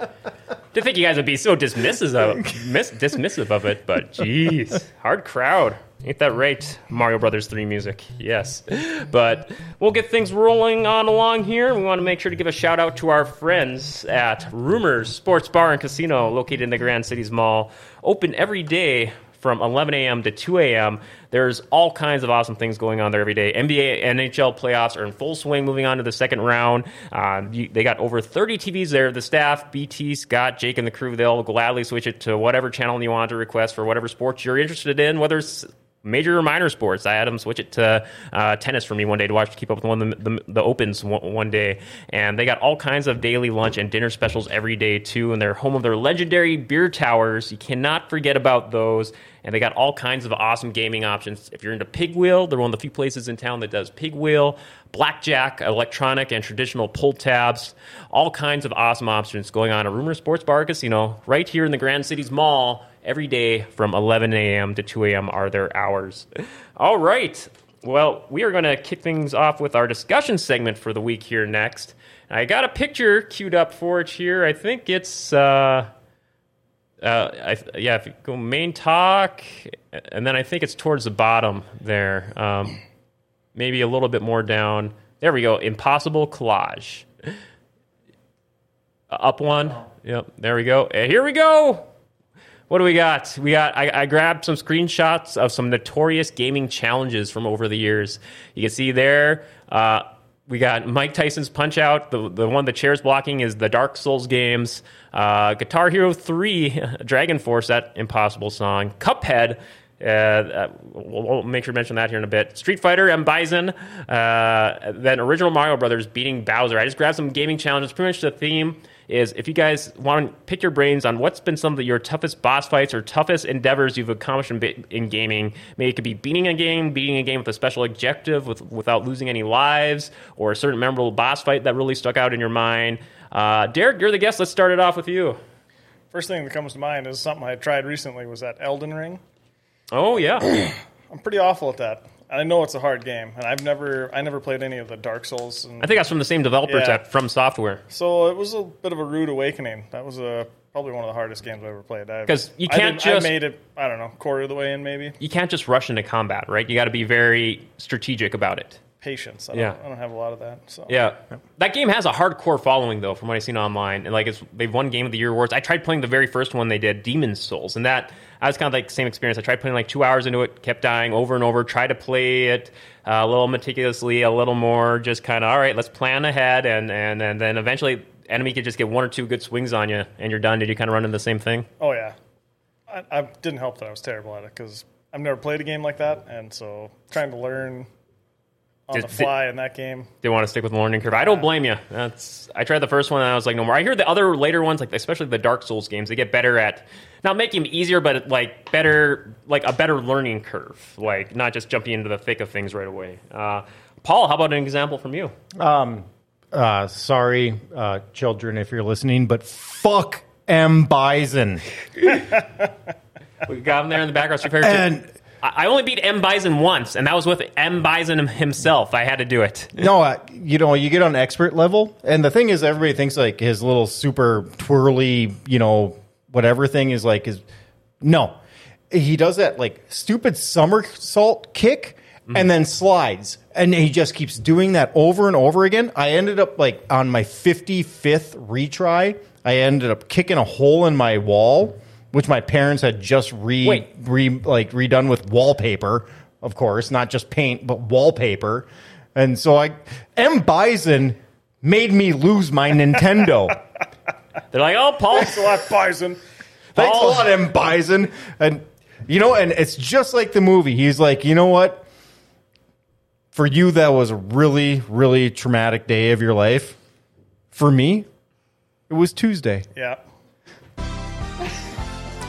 S1: To think you guys would be so dismissive of *laughs* miss, dismissive of it, but jeez, hard crowd. Ain't that right? Mario Brothers 3 music. Yes. But we'll get things rolling on along here. We want to make sure to give a shout out to our friends at Rumors Sports Bar and Casino located in the Grand Cities Mall. Open every day from 11 a.m. to 2 a.m. There's all kinds of awesome things going on there every day. NBA, NHL playoffs are in full swing, moving on to the second round. Um, you, they got over 30 TVs there. The staff, BT, Scott, Jake, and the crew, they'll gladly switch it to whatever channel you want to request for whatever sports you're interested in, whether it's major or minor sports. I had them switch it to uh, tennis for me one day to watch, to keep up with one of the, the, the opens one, one day. And they got all kinds of daily lunch and dinner specials every day too. And they're home of their legendary beer towers. You cannot forget about those. And they got all kinds of awesome gaming options. If you're into pig wheel, they're one of the few places in town that does pig wheel, blackjack, electronic, and traditional pull tabs. All kinds of awesome options going on at Rumor Sports Bar Casino right here in the Grand Cities Mall every day from 11 a.m. to 2 a.m. are their hours. All right. Well, we are going to kick things off with our discussion segment for the week here next. I got a picture queued up for it here. I think it's. Uh, uh, I, yeah, if you go main talk, and then I think it's towards the bottom there, um, maybe a little bit more down. There we go. Impossible collage. Up one. Yep. There we go. Uh, here we go. What do we got? We got. I, I grabbed some screenshots of some notorious gaming challenges from over the years. You can see there. Uh, we got Mike Tyson's Punch Out. The the one the chair's blocking is the Dark Souls games. Uh, Guitar Hero Three, *laughs* Dragon Force, that impossible song. Cuphead. Uh, uh, we'll, we'll make sure to mention that here in a bit. Street Fighter, M Bison, uh, then original Mario Brothers beating Bowser. I just grabbed some gaming challenges. Pretty much the theme is if you guys want to pick your brains on what's been some of your toughest boss fights or toughest endeavors you've accomplished in, in gaming. Maybe it could be beating a game, beating a game with a special objective with, without losing any lives, or a certain memorable boss fight that really stuck out in your mind. Uh, Derek, you're the guest. Let's start it off with you.
S3: First thing that comes to mind is something I tried recently was that Elden Ring.
S1: Oh yeah, *coughs*
S3: I'm pretty awful at that. I know it's a hard game, and I've never I never played any of the Dark Souls. And
S1: I think that's from the same developers
S3: Yeah.
S1: From Software.
S3: so it was a bit of a rude awakening. That was a probably one of the hardest games I've ever played.
S1: 'Cause you can't
S3: did-
S1: just-
S3: I made it. I don't know, quarter of the way in maybe.
S1: You can't just rush into combat, right? You got to be very strategic about it.
S3: Patience. I
S1: Yeah.
S3: don't, I don't have a lot of that. So
S1: Yeah, that game has a hardcore following though, from what I've seen online, and like it's they've won Game of the Year awards. I tried playing the very first one they did, Demon's Souls, and that I was kind of like same experience. I tried playing like two hours into it, kept dying over and over. Tried to play it uh, a little meticulously, a little more, just kind of all right. Let's plan ahead, and and and then eventually enemy could just get one or two good swings on you, and you're done. Did you kind of run into the same thing?
S3: Oh yeah, I, I didn't help that I was terrible at it because I've never played a game like that, and so trying to learn on
S1: Did-
S3: the fly in that game.
S1: They want to stick with the learning curve. I don't blame you. That's I tried the first one and I was like, no more. I hear the other later ones, like especially the Dark Souls games, they get better at not making them easier, but like better, like a better learning curve, like not just jumping into the thick of things right away. Uh, Paul, how about an example from you?
S4: Uh, sorry, uh, children, if you're listening, but fuck M Bison. *laughs*
S1: We got him there in the background. Street Fighter.
S4: And
S1: I only beat M Bison once, and that was with M Bison himself. I had to do it.
S4: no, uh, you know, you get on expert level, and the thing is, everybody thinks like his little super twirly, you know, whatever thing is like his. No, he does that like stupid somersault kick and then slides, and he just keeps doing that over and over again. I ended up like on my fifty fifth retry, I ended up kicking a hole in my wall. Which my parents had just re,
S1: Wait.
S4: re like redone with wallpaper, of course, not just paint, but wallpaper. And so I M Bison made me lose my Nintendo. *laughs*
S1: They're like, oh, Paul,
S3: Thanks a lot, Bison.
S4: Thanks
S1: Oh.
S4: a lot, M Bison. And you know, and it's just like the movie. He's like, you know what? For you, that was a really, really traumatic day of your life. For me, it was Tuesday.
S3: Yeah.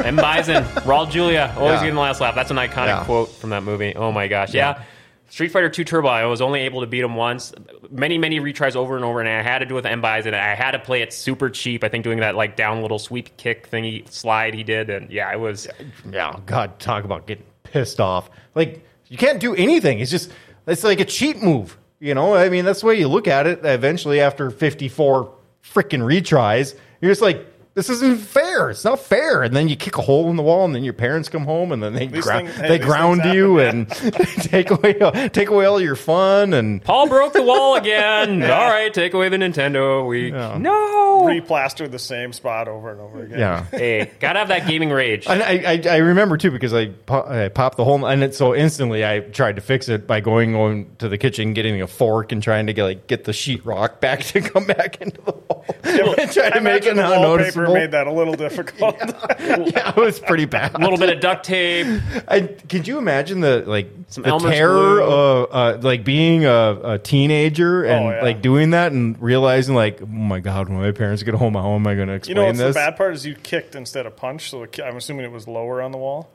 S1: M Bison, Raul Julia, always
S4: Yeah.
S1: getting the last laugh. That's an iconic
S4: Yeah.
S1: quote from that movie. Oh my gosh, yeah. Street Fighter 2 Turbo, I was only able to beat him once. Many, many retries over and over, and I had to do it with M Bison. I had to play it super cheap. I think doing that like down little sweep kick thingy slide he did, and yeah, it was.
S4: Yeah, oh, God, talk about getting pissed off. Like you can't do anything. It's just it's like a cheat move. You know, I mean, that's the way you look at it. Eventually, after fifty-four freaking retries, you're just like, this isn't fair. It's not fair. And then you kick a hole in the wall, and then your parents come home, and then they
S3: These
S4: ground,
S3: things- hey,
S4: they ground you
S3: happen,
S4: and *laughs* take away take away all your fun. And
S1: Paul broke the wall again. *laughs* All right, take away the Nintendo. We no.
S3: Replaster the same spot over and over again.
S4: yeah.
S1: Hey, gotta have that gaming rage.
S4: And I, I, I remember too because I, po- I popped the hole, and it, so instantly I tried to fix it by going on to the kitchen, getting a fork, and trying to get like get the sheetrock back *laughs* to come back into the wall, and try to
S3: I
S4: make it
S3: imagine the wallpaper
S4: unnoticeable.
S3: made that a little difficult. *laughs*
S4: yeah, it was pretty bad.
S1: A little bit of duct tape.
S4: And could you imagine the like
S1: Some
S4: the
S1: Elmer's
S4: terror
S1: glue.
S4: of uh, like being a, a teenager and
S3: Oh, yeah.
S4: like doing that and realizing like, oh my god, when my parents get home, how am I going to
S3: you
S4: explain
S3: know what's
S4: this?
S3: the bad part is you kicked instead of punched, so I'm assuming it was lower on the wall.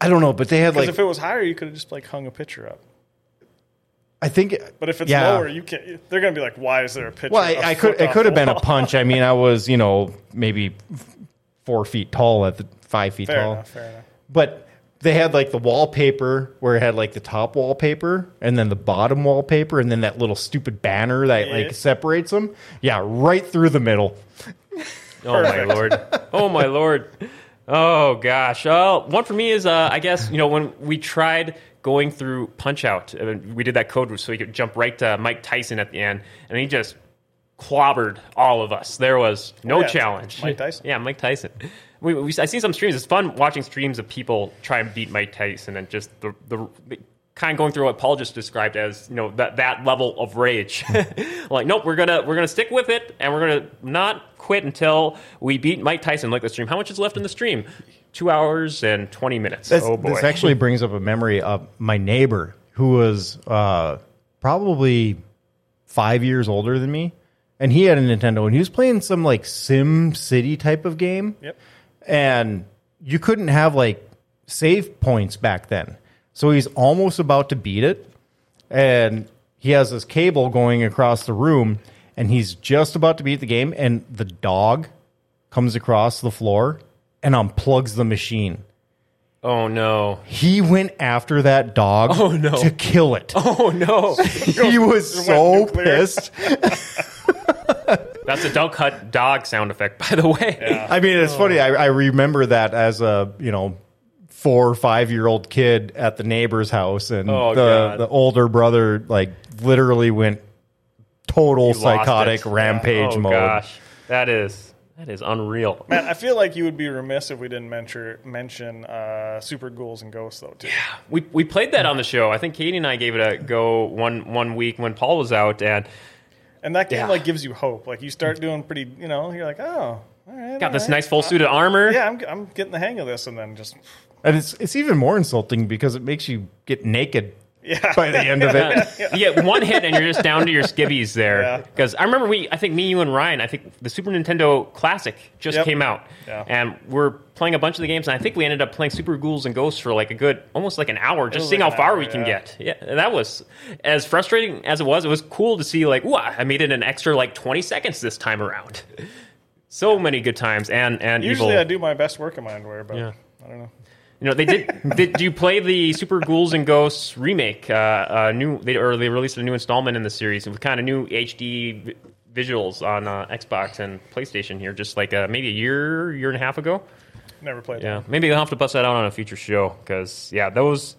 S4: I don't know, but they had like
S3: if it was higher, you could have just like hung a picture up.
S4: I think,
S3: But if it's
S4: yeah.
S3: lower, you can't. They're going to be like, "Why is there a pitch?"
S4: Well,
S3: a
S4: I, I
S3: foot
S4: could. It could have been a punch. I mean, I was, you know, maybe four feet tall at the five feet
S3: Fair
S4: tall.
S3: enough. Fair enough.
S4: But they had like the wallpaper where it had like the top wallpaper and then the bottom wallpaper and then that little stupid banner that
S3: Yeah.
S4: like separates them. Yeah, right through the middle. *laughs*
S1: Oh my lord. Oh my lord. Oh gosh. Oh, one for me is uh, I guess you know when we tried going through Punch Out, we did that code so we could jump right to Mike Tyson at the end, and he just clobbered all of us. There was no
S3: Oh, yeah,
S1: challenge.
S3: Mike Tyson. *laughs*
S1: Yeah, Mike Tyson. We, we, I seen some streams. It's fun watching streams of people try and beat Mike Tyson and just the, the kind of going through what Paul just described as you know that that level of rage. *laughs* like, nope, we're gonna we're gonna stick with it, and we're gonna not quit until we beat Mike Tyson. Like the stream, how much is left in the stream? Two hours and twenty minutes.
S4: This,
S1: oh boy!
S4: this actually brings up a memory of my neighbor who was uh, probably five years older than me, and he had a Nintendo, and he was playing some like Sim City type of game.
S3: Yep.
S4: and you couldn't have like save points back then. So he's almost about to beat it, and he has this cable going across the room, and he's just about to beat the game, and the dog comes across the floor and unplugs the machine.
S1: oh no!
S4: He went after that dog
S1: Oh, no.
S4: to kill it. *laughs*
S1: Oh no! *laughs*
S4: he was so
S3: nuclear.
S4: pissed. *laughs*
S1: That's a dog cut dog sound effect, by the way.
S4: I mean, it's oh. funny. I, I remember that as a you know four or five year old kid at the neighbor's house, and
S1: Oh,
S4: the
S1: God.
S4: the older brother like literally went total
S1: lost
S4: psychotic
S1: it.
S4: rampage
S1: oh
S4: mode.
S1: gosh, that is that is unreal.
S3: Man, I feel like you would be remiss if we didn't mention mention uh, Super Ghouls and Ghosts though too.
S1: We we played that on the show. I think Katie and I gave it a go one one week when Paul was out, and
S3: And that game
S1: Yeah.
S3: like gives you hope. Like you start doing pretty, you know, you're like, oh, all right,
S1: got this
S3: right.
S1: nice full suit of armor.
S3: Yeah, I'm, I'm getting the hang of this, and then just
S4: And it's it's even more insulting because it makes you get naked
S3: yeah.
S4: by the end of it. *laughs*
S1: You get one hit and you're just down to your skivvies there.
S3: Yeah.
S1: Because I remember we, I think me, you, and Ryan, I think the Super Nintendo Classic just
S3: Yep.
S1: came out,
S3: Yeah.
S1: and we're playing a bunch of the games, and I think we ended up playing Super Ghouls and Ghosts for like a good, almost like an hour, just
S3: was
S1: seeing
S3: like
S1: how
S3: an
S1: far
S3: hour,
S1: we can
S3: yeah.
S1: get. Yeah, and that was as frustrating as it was. It was cool to see like, wow, I made it an extra like 20 seconds this time around. *laughs* So many good times, and and
S3: Usually
S1: evil.
S3: I do my best work in my underwear, but
S1: Yeah.
S3: I don't know.
S1: You know, they did. *laughs* did you play the Super Ghouls and Ghosts remake? Uh, uh, new, they, or they released a new installment in the series with kind of new HD vi- visuals on uh, Xbox and PlayStation here, just like uh, maybe a year, year and a half ago.
S3: Never played
S1: Yeah,
S3: that.
S1: maybe I'll have to bust that out on a future show because yeah, those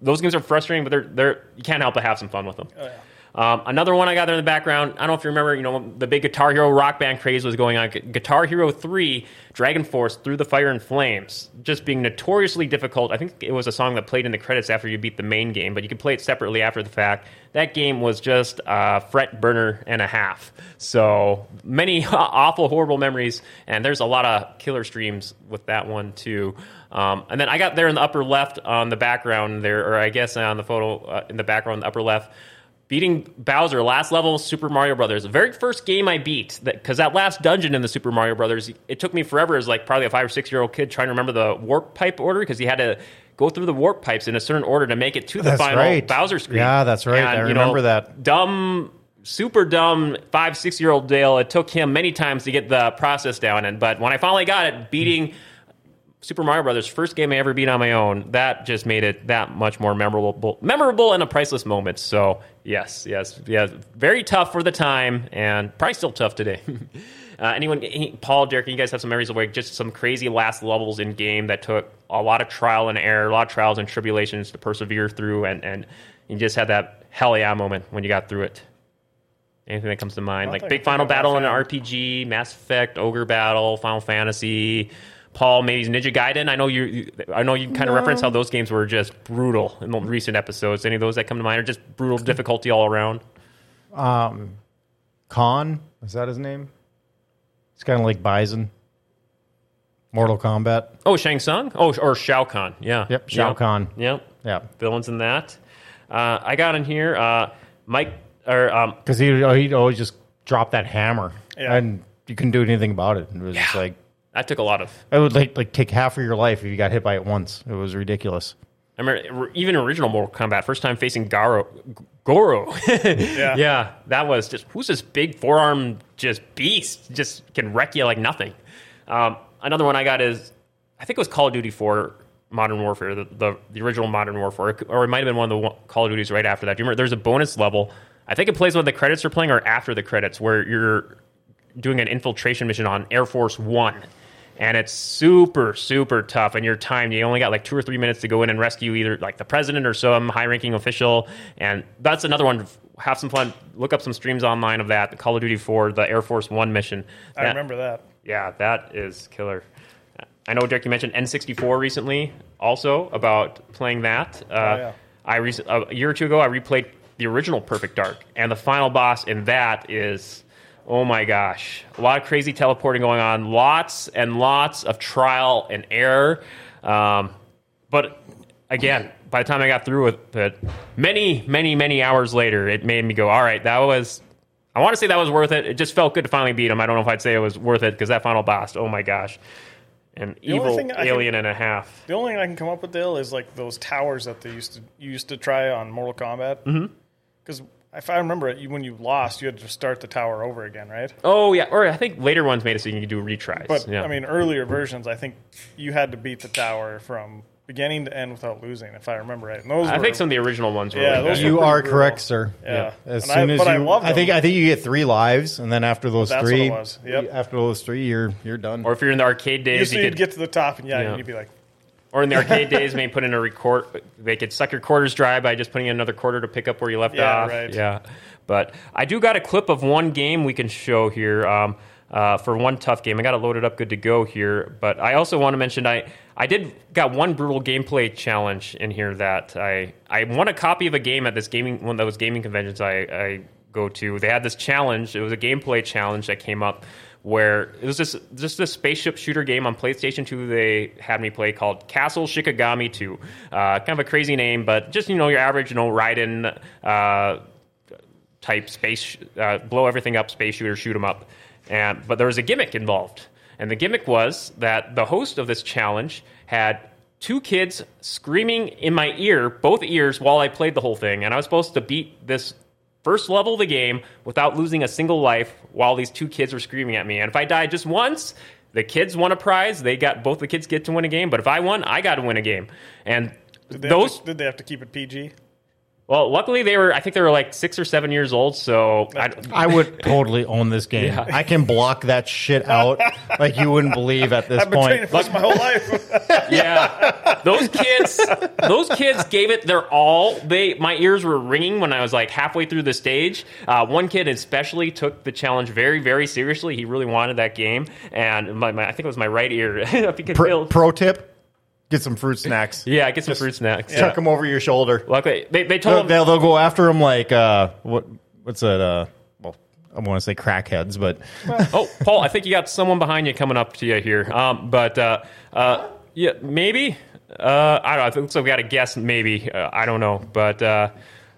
S1: those games are frustrating, but they're they're you can't help but have some fun with them.
S3: Oh, yeah.
S1: Um, another one I got there in the background. I don't know if you remember. You know, the big Guitar Hero rock band craze was going on. Guitar Hero Three, Dragon Force, Through the Fire and Flames, just being notoriously difficult. I think it was a song that played in the credits after you beat the main game, but you could play it separately after the fact. That game was just a fret burner and a half. So many *laughs* awful, horrible memories, and there's a lot of killer streams with that one too. Um, and then I got there in the upper left on the background there, or I guess on the photo uh, in the background, in the upper left beating Bowser, last level Super Mario Brothers. The very first game I beat, because that, last dungeon in the Super Mario Brothers, it took me forever as like probably a five or six year old kid trying to remember the warp pipe order because he had to go through the warp pipes in a certain order to make it to the
S4: That's
S1: final
S4: right.
S1: Bowser screen.
S4: Yeah, that's right. I
S1: you know,
S4: remember that.
S1: Dumb. Super dumb five six year old Dale. It took him many times to get the process down, and but when I finally got it, beating Super Mario Brothers, first game I ever beat on my own, that just made it that much more memorable, memorable and a priceless moment. So yes, yes, yeah, very tough for the time, and probably still tough today. *laughs* uh, anyone, Paul, Derek, you guys have some memories of like just some crazy last levels in game that took a lot of trial and error, a lot of trials and tribulations to persevere through, and and you just had that hell yeah moment when you got through it. Anything that comes to mind, like big final battle in an. RPG, Mass Effect, Ogre Battle, Final Fantasy. Paul, maybe Ninja Gaiden. I know you. you- I know you kind of reference how those games were just brutal in the recent episodes. Any of those that come to mind are just brutal difficulty all around.
S4: Kahn is that his name? It's kind of like Bison. Mortal Kombat.
S1: Oh, Shang Tsung. Oh, or Shao Kahn. Yeah.
S4: Yep, Shao
S1: Yep.
S4: Kahn.
S1: Yep.
S4: Yeah,
S1: Villains in that. Uh, I got in here. Uh, Mike or um,
S4: because he he'd always just drop that hammer,
S3: Yeah.
S4: and you couldn't do anything about it. It was just like
S1: that took a lot of.
S4: it would like like take half of your life if you got hit by it once. It was ridiculous.
S1: I remember even original Mortal Kombat, first time facing Garo, Goro. *laughs*
S3: Yeah.
S1: yeah, that was just who's this big forearm just beast, just can wreck you like nothing. Um, another one I got is I think it was Call of Duty 4 Modern Warfare, the, the, the original Modern Warfare, or it might have been one of the Call of Duties right after that. Do you remember? There's a bonus level. I think it plays when the credits are playing or after the credits, where you're doing an infiltration mission on Air Force One, and it's super super tough. And you're timed. You only got like two or three minutes to go in and rescue either like the president or some high ranking official. And that's another one. Have some fun. Look up some streams online of that. The Call of Duty 4, the Air Force One mission.
S3: I remember that.
S1: yeah, that is killer. I know, Derek, you mentioned N64 recently, also about playing that. Uh,
S3: Oh, yeah.
S1: I re- a year or two ago I replayed the original Perfect Dark, and the final boss in that is oh my gosh, a lot of crazy teleporting going on, lots and lots of trial and error. Um, but again, by the time I got through with it, many, many, many hours later, it made me go, all right, that was. I want to say that was worth it. It just felt good to finally beat him. I don't know if I'd say it was worth it because that final boss, oh my gosh, an
S3: only
S1: evil alien and a half.
S3: The only thing I can come up with, Dale, is like those towers that they used to used to try on Mortal Kombat. Because if I remember it, you, when you lost, you had to start the tower over again, right?
S1: Oh yeah, or I think later ones made it so you can do retries.
S3: But
S1: yeah.
S3: I mean, earlier versions, I think you had to beat the tower from beginning to end without losing, if I remember right. And those
S1: I
S3: were,
S1: think some of the original ones were.
S3: Yeah,
S1: like
S3: those
S1: that.
S4: You are
S3: brutal.
S4: correct, sir.
S3: Yeah.
S4: As
S3: And
S4: soon
S3: I-
S4: as
S3: but I
S4: you,
S3: loved
S4: I think. I think you get three lives, and then after those
S3: That's what
S4: three,
S3: it was. Yep.
S4: after those three, you're you're done.
S1: Or if you're in the arcade
S3: You
S1: days,
S3: used
S1: you
S3: to
S1: could
S3: get to the top, and yeah,
S1: Yeah.
S3: you'd be like,
S1: Or in the arcade *laughs* days, maybe put in a record. They could suck your quarters dry by just putting in another quarter to pick up where you left
S3: Yeah,
S1: off.
S3: right.
S1: Yeah, but I do got a clip of one game we can show here um, uh, for one tough game. I got it loaded up, good to go here. But I also want to mention I I did got one brutal gameplay challenge in here that I I won a copy of a game at this gaming one of those gaming conventions I, I go to. They had this challenge. It was a gameplay challenge that came up where it was just just this spaceship shooter game on PlayStation 2 they had me play called Castle Shikigami 2. Uh, kind of a crazy name, but just you know your average you know Raiden uh, type space uh, blow everything up space shooter shoot 'em up. And but there was a gimmick involved, and the gimmick was that the host of this challenge had two kids screaming in my ear, both ears, while I played the whole thing, and I was supposed to beat this first level of the game without losing a single life while these two kids were screaming at me. And if I died just once, the kids won a prize. They got both the kids get to win a game, but if I won, I got to win a game. And
S3: did
S1: those
S3: to, did they have to keep it PG?
S1: Well, luckily they were I think they were like 6 or 7 years old, so I, *laughs*
S4: I would totally own this game.
S1: Yeah.
S4: I can block that shit out like you wouldn't believe at this
S3: I've been training
S4: point.
S3: for this my whole life. *laughs*
S1: yeah, those kids, those kids gave it their all. They, my ears were ringing when I was like halfway through the stage. Uh, one kid especially took the challenge very, very seriously. He really wanted that game, and my, my I think it was my right ear. *laughs* if you could
S4: Pro, pro tip: get some fruit snacks.
S1: yeah, get some fruit snacks.
S4: Chuck them over your shoulder.
S1: Luckily, they, they
S4: They'll,
S1: told him,
S4: they'll, they'll go after them like uh, what? What's that? Uh, well, I want to say crackheads, but *laughs*
S1: oh, Paul, I think you got someone behind you coming up to you here. Um, but uh, uh, yeah, maybe. Uh, I don't know. I think so. We got a guess. Maybe. Uh, I don't know. But uh,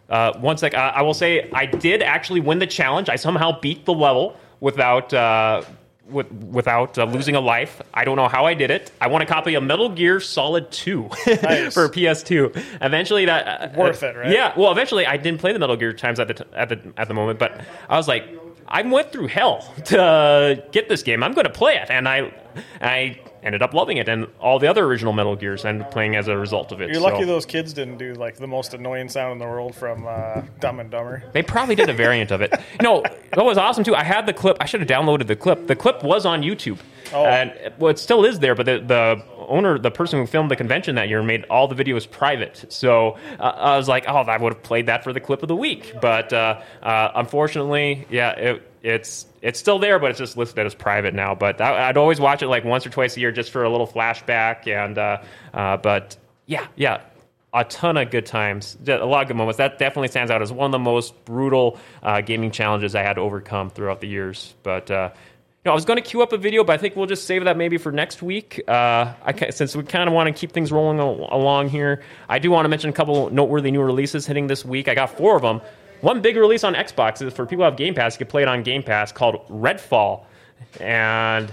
S1: uh, one sec. I, I will say I did actually win the challenge. I somehow beat the level without. Uh, with, without uh, losing a life, I don't know how I did it. I want a copy of Metal Gear Solid Two *laughs*
S3: Nice.
S1: for PS2. Eventually, that uh,
S3: Worth it, right?
S1: Yeah, well, eventually, I didn't play the Metal Gear times at the t- at the at the moment, but I was like, I went through hell *laughs* to uh, get this game. I'm going to play it, and I I ended up loving it, and all the other original Metal Gears ended up playing as a result of it.
S3: You're
S1: so-
S3: lucky those kids didn't do like the most annoying sound in the world from uh, Dumb and Dumber.
S1: They probably did a variant of it. No, that was awesome too. I had the clip. I should have downloaded the clip. The clip was on YouTube,
S3: Oh.
S1: and well, it still is there. But the, the owner, the person who filmed the convention that year, made all the videos private. So uh, I was like, oh, I would have played that for the clip of the week. But uh, uh, unfortunately, yeah, it, it's it's still there, but it's just listed as private now. But I, I'd always watch it like once or twice a year just for a little flashback. And uh, uh, but yeah, yeah a ton of good times, a lot of good moments. That definitely stands out as one of the most brutal uh, gaming challenges I had to overcome throughout the years. But uh, you know, I was going to queue up a video, but I think we'll just save that maybe for next week. Uh, I, since we kind of want to keep things rolling along here, I do want to mention a couple noteworthy new releases hitting this week. I got four of them. One big release on Xbox is for people who have Game Pass. You can play it on Game Pass called Redfall, and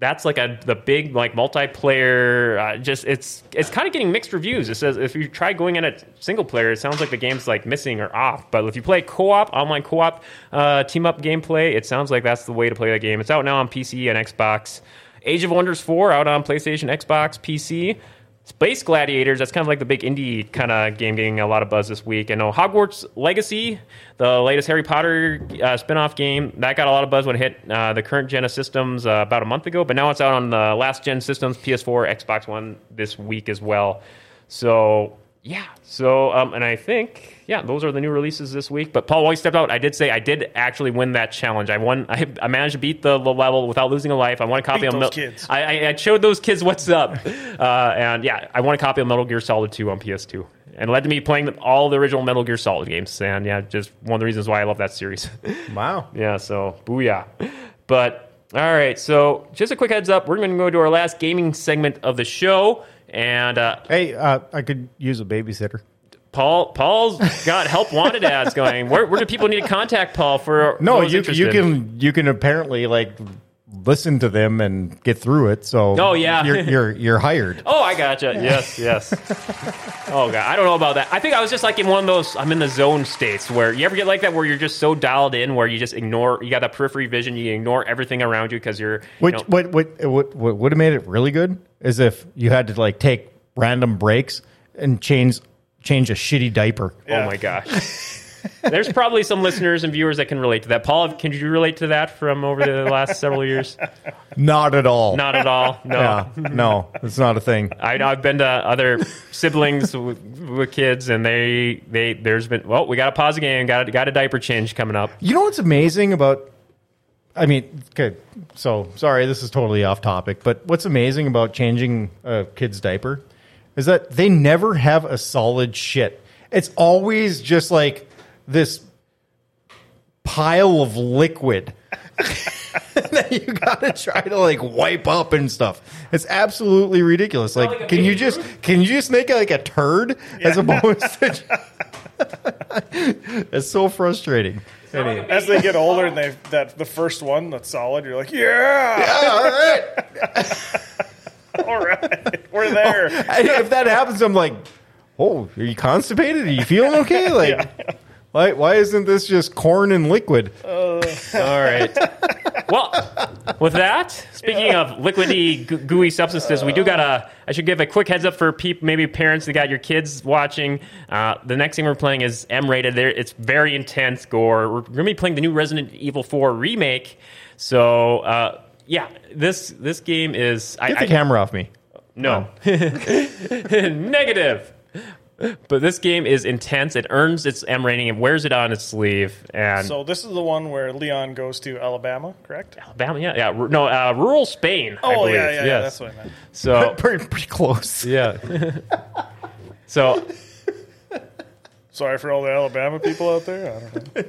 S1: that's like a the big like multiplayer. Uh, just it's it's kind of getting mixed reviews. It says if you try going in it single player, it sounds like the game's like missing or off. But if you play co-op, online co-op, uh, team up gameplay, it sounds like that's the way to play the game. It's out now on PC and Xbox. Age of Wonders 4 out on PlayStation, Xbox, PC. Space Gladiators, that's kind of like the big indie kind of game getting a lot of buzz this week. And oh, Hogwarts Legacy, the latest Harry Potter uh, spin off game, that got a lot of buzz when it hit uh, the current gen of systems uh, about a month ago. But now it's out on the last gen systems, PS4, Xbox One this week as well. So, yeah. So, um, and I think, yeah, those are the new releases this week. But Paul, while you stepped out, I did say I did actually win that challenge. I won. I, I managed to beat the, the level without losing a life. I won a copy
S3: Beat
S1: of
S3: those
S1: Mel-
S3: kids.
S1: I, I, I showed those kids what's up, *laughs* uh, and yeah, I won a copy of Metal Gear Solid 2 on PS2, and led to me playing all the original Metal Gear Solid games. And yeah, just one of the reasons why I love that series. *laughs*
S4: Wow.
S1: yeah, so booyah. But all right, so just a quick heads up, we're going to go to our last gaming segment of the show, and uh,
S4: Hey, uh, I could use a babysitter.
S1: Paul Paul's got help wanted ads going. Where, where do people need to contact Paul for?
S4: No, you
S1: interested?
S4: you can you can apparently like listen to them and get through it. So
S1: Oh, yeah.
S4: you're you're, you're hired. *laughs*
S1: Oh, I gotcha. Yes, yes. oh god, I don't know about that. I think I was just like in one of those. I'm in the zone states where you ever get like that, where you're just so dialed in, where you just ignore. You got that periphery vision. You ignore everything around you because you're. you know-
S4: what what what what would have made it really good is if you had to like take random breaks and change change a shitty diaper.
S1: Oh my gosh. There's probably some listeners and viewers that can relate to that. Paul, can you relate to that from over the last several years?
S4: Not at all.
S1: Not at all. No.
S4: Yeah, no, it's not a thing.
S1: I, I've been to other siblings with, with kids, and they they there's been well, we got to pause the game, got a, got a diaper change coming up.
S4: You know what's amazing about? I mean, okay, so sorry, this is totally off topic, but what's amazing about changing a kid's diaper is that they never have a solid shit. It's always just like this pile of liquid *laughs* that you gotta try to like wipe up and stuff. It's absolutely ridiculous. Like,
S1: like
S4: can you
S1: baby
S4: just can you just make it like a turd as opposed to? *laughs* it's so frustrating. Anyway.
S3: As they get older and they that the first one that's solid, you're like, yeah,
S4: all right. *laughs* *laughs*
S3: all right, we're there.
S4: And if that happens, I'm like, oh, are you constipated? Are you feeling *laughs* okay? Like, why, why isn't this just corn and liquid?
S1: All right. *laughs* Well, with that, speaking of liquidy, goo- gooey substances, we do got to. I should give a quick heads up for peop, maybe parents that got your kids watching. Uh, the next thing we're playing is M rated. There, it's very intense gore. We're going to be playing the new Resident Evil 4 remake. So, uh, yeah, this this game is. I,
S4: Get the
S1: I-
S4: camera off me.
S1: no. *laughs* Negative. But this game is intense. It earns its M rating and wears it on its sleeve. And
S3: So this is the one where Leon goes to Alabama, correct?
S1: Alabama, yeah, yeah, ru- no, uh, rural Spain. I
S3: Oh
S1: believe.
S3: yeah, yeah, yeah, that's what I meant.
S1: So *laughs*
S4: Pretty, pretty close.
S1: yeah. so *laughs*
S3: Sorry for all the Alabama people out there. I don't know.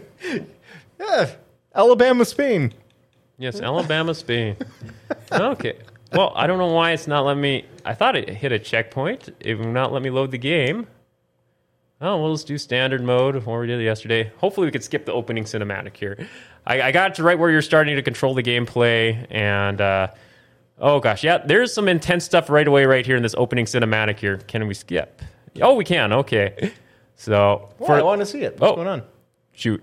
S4: Yeah. Alabama, Spain.
S1: Yes, Alabama, Spain. Okay. Well, I don't know why it's not letting me. I thought it hit a checkpoint. It would not let me load the game. Oh, we'll just do standard mode, what we did yesterday. Hopefully, we could skip the opening cinematic here. I, I got to right where you're starting to control the gameplay, and uh, oh gosh, yeah, there's some intense stuff right away, right here in this opening cinematic. Here, can we skip? Oh, we can. Okay. So,
S4: Well,
S1: for-
S4: I want to see it. What's
S1: Oh.
S4: going on?
S1: shoot.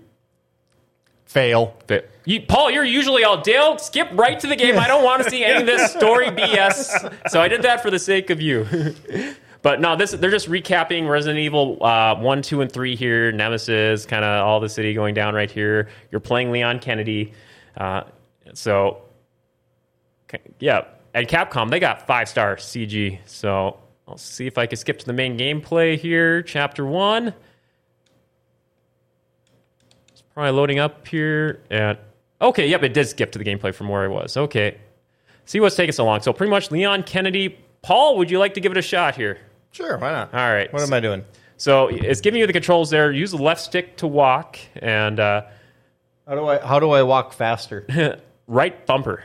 S4: Fail.
S1: But you, Paul, you're usually all Dale. Skip right to the game. I don't want to see any of this *laughs* story BS. So I did that for the sake of you. *laughs* but no, this they're just recapping Resident Evil uh, one, two, and three here. Nemesis, kind of all the city going down right here. You're playing Leon Kennedy. Uh, so yeah, at Capcom they got five star CG. So I'll see if I can skip to the main gameplay here. Chapter one. Probably loading up here. And okay, yep, it did skip to the gameplay from where I was. Okay, see what's taking so long. So pretty much Leon Kennedy. Paul, would you like to give it a shot here?
S4: Sure, why not?
S1: All right.
S4: What am I doing?
S1: So it's giving you the controls there. Use the left stick to walk and uh,
S4: How do I how do I walk faster? *laughs*
S1: right bumper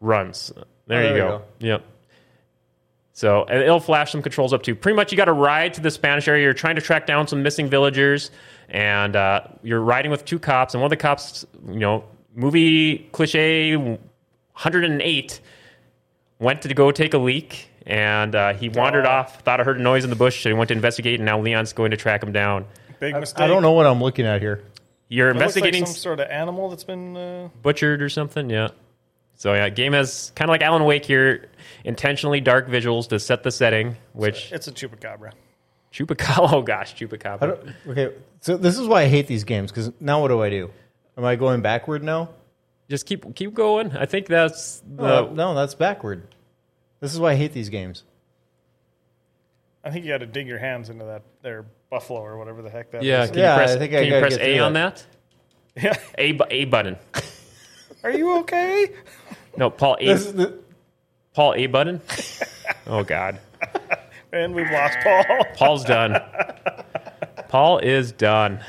S1: runs. There,
S4: Oh,
S1: you
S4: there we
S1: go.
S4: go.
S1: Yep. So and it'll flash some controls up too. Pretty much, you got to ride to the Spanish area. You're trying to track down some missing villagers, and uh, you're riding with two cops. And one of the cops, you know, movie cliche, 108, went to go take a leak, and uh, he wandered off. Thought I heard a noise in the bush, so he went to investigate. And now Leon's going to track him down.
S3: Big mistake.
S4: I don't know what I'm looking at here.
S1: You're
S3: It looks like
S1: investigating
S3: some sort of animal that's been. Uh,
S1: butchered or something. Yeah. So yeah, game has kind of like Alan Wake here, intentionally dark visuals to set the setting. Which
S3: it's a chupacabra.
S1: Chupacabra. *laughs* Oh gosh, chupacabra.
S4: okay, so this is why I hate these games because now what do I do? Am I going backward now?
S1: Just keep keep going. I think that's the.
S4: Uh, no, that's backward. This is why I hate these games.
S3: I think you got to dig your hands into that there buffalo or whatever the heck that is.
S1: yeah, can
S4: Yeah,
S1: you press,
S4: I think I
S1: can you
S4: gotta
S1: press
S4: get
S1: A
S4: through
S1: on
S4: that.
S1: that? *laughs*
S3: Yeah.
S1: A bu- A button. *laughs*
S3: Are you okay?
S1: No, Paul A.
S4: This is the,
S1: Paul A button. Oh God.
S3: And we've lost Paul. *laughs*
S1: Paul's done. Paul is done.